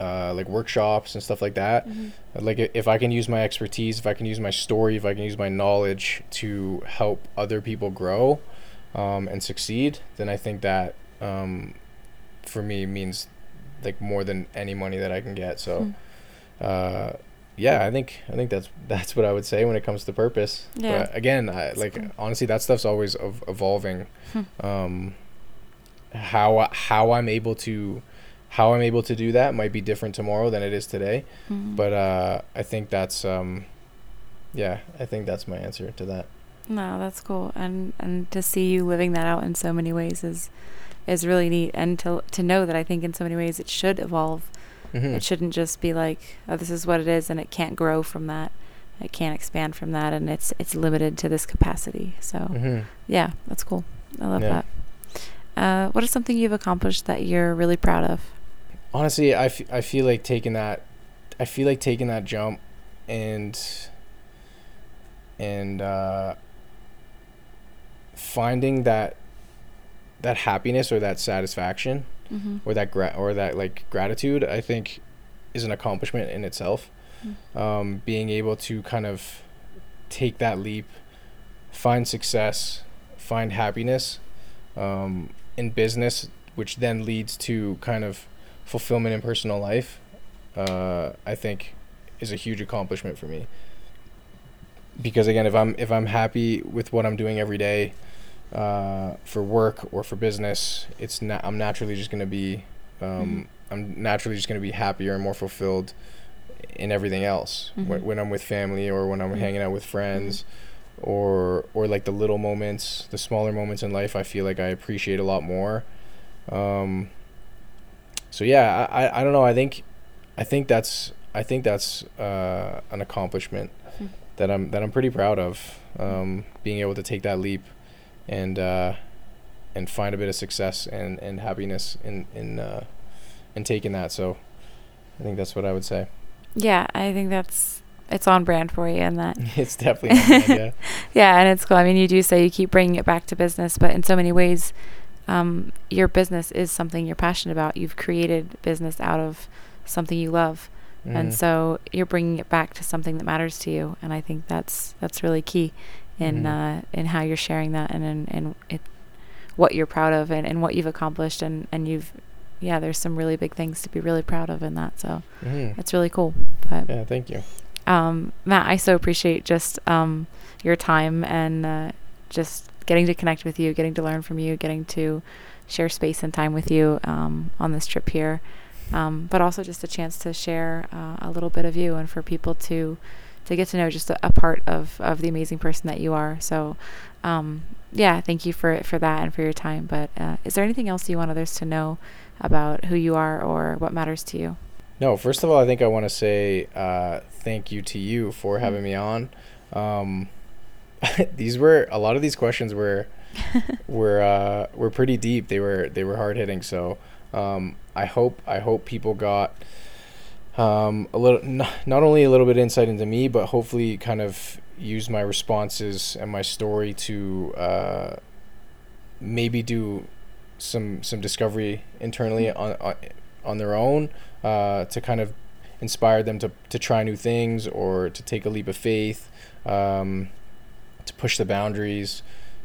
uh, like workshops and stuff like that Mhm. like if i can use my expertise if i can use my story if i can use my knowledge to help other people grow um, and succeed then i think that um, for me means like more than any money that i can get so Hmm. uh, yeah i think i think that's that's what i would say when it comes to purpose Yeah. but again I, like honestly that stuff's always ev- evolving Hmm. um, how how i'm able to how i'm able to do that might be different tomorrow than it is today Mhm. but uh, I think that's um, yeah, I think that's my answer to that. No, that's cool, and and to see you living that out in so many ways is is really neat, and to to know that I think in so many ways it should evolve. Mm-hmm. It shouldn't just be like, oh, this is what it is, and it can't grow from that. It can't expand from that, and it's it's limited to this capacity. So hmm yeah, that's cool. I love Yeah. that. Uh, what is something you've accomplished that you're really proud of? Honestly, I, f- I feel like taking that, I feel like taking that jump, and and uh, finding that that happiness or that satisfaction Mm-hmm. or that gra- or that like gratitude, I think, is an accomplishment in itself. Um, being able to kind of take that leap, find success, find happiness um, in business, which then leads to kind of fulfillment in personal life, uh, I think is a huge accomplishment for me. Because again, if I'm if I'm happy with what I'm doing every day, uh, for work or for business, it's na- I'm naturally just gonna be um, I'm naturally just gonna be happier and more fulfilled in everything else Mhm. when, when I'm with family or when I'm Mhm. hanging out with friends or or like the little moments the smaller moments in life I feel like I appreciate a lot more. Um so yeah I, I, I don't know. I think I think that's I think that's uh, an accomplishment Hmm. that I'm that I'm pretty proud of um, being able to take that leap and uh, and find a bit of success and, and happiness in in uh, in taking that. So I think that's what I would say. Yeah, I think that's it's on brand for you, and that it's definitely yeah yeah, and it's cool. I mean, you do say you keep bringing it back to business, but in so many ways, um, your business is something you're passionate about. You've created business out of something you love, and Mhm. so you're bringing it back to something that matters to you. And I think that's that's really key in Mhm. uh, in how you're sharing that and in, in it, what you're proud of and, and what you've accomplished and and you've yeah, there's some really big things to be really proud of in that. So it's really cool. But yeah thank you um, Matt, I so appreciate just um, your time and uh, just getting to connect with you, getting to learn from you, getting to share space and time with you um, on this trip here. Um, but also just a chance to share uh, a little bit of you and for people to to get to know just a, a part of, of the amazing person that you are. So, um, yeah, thank you for for that and for your time. But uh, is there anything else you want others to know about who you are or what matters to you. No, first of all, I think I want to say uh, thank you to you for having me on. Um, these were a lot of these questions were were uh, were pretty deep. They were they were hard hitting. So um, I hope I hope people got um, a little n- not only a little bit insight into me, but hopefully kind of use my responses and my story to uh, maybe do some some discovery internally on on, on their own uh, to kind of inspire them to, to try new things or to take a leap of faith, um, to push the boundaries,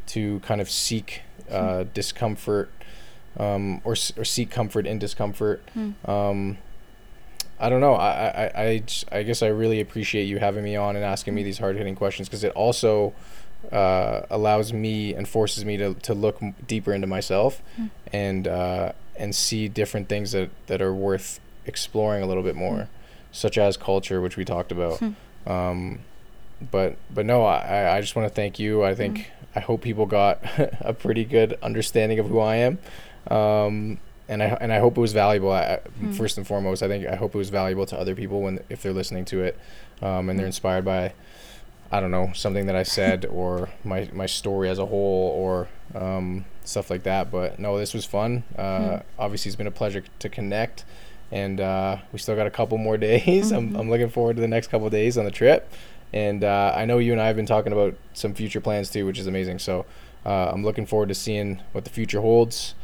to kind of seek uh, discomfort um, or, or seek comfort in discomfort. Hmm. Um, I don't know. I, I, I, I guess I really appreciate you having me on and asking me these hard hitting questions because it also uh, allows me and forces me to, to look m- deeper into myself Hmm. and uh, and see different things that, that are worth exploring a little bit more, such as culture, which we talked about. Hmm. Um, but but no, I, I just want to thank you. I think I hope people got a pretty good understanding of who I am. Um, and I and I hope it was valuable. I, Hmm. First and foremost, I think I hope it was valuable to other people when if they're listening to it, um, and they're Hmm. inspired by, I don't know, something that I said or my my story as a whole or um, stuff like that. But no, this was fun. Uh, Hmm. Obviously, it's been a pleasure to connect, and uh, we still got a couple more days. I'm Mhm. I'm looking forward to the next couple days on the trip, and uh, I know you and I have been talking about some future plans too, which is amazing. So uh, I'm looking forward to seeing what the future holds.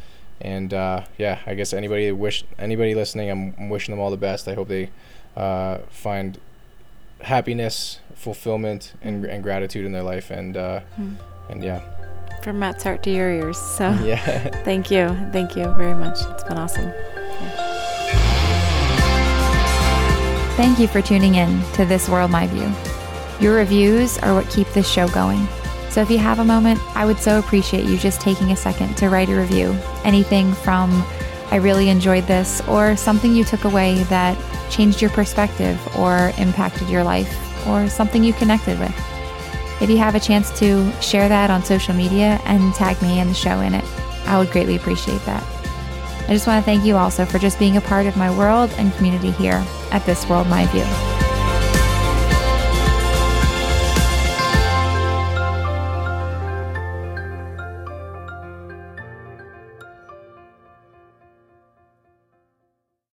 And uh, yeah, I guess anybody wish anybody listening, I'm, I'm wishing them all the best. I hope they uh, find happiness, fulfillment, and, and gratitude in their life. And uh, Hmm. and yeah, From Matt's heart to your ears. So yeah. thank you. Thank you very much. It's been awesome. Thank you for tuning in to This World My View. Your reviews are what keep this show going. So if you have a moment, I would so appreciate you just taking a second to write a review. Anything from I really enjoyed this or something you took away that changed your perspective or impacted your life or something you connected with. If you have a chance to share that on social media and tag me and the show in it, I would greatly appreciate that. I just want to thank you also for just being a part of my world and community here at This World My View.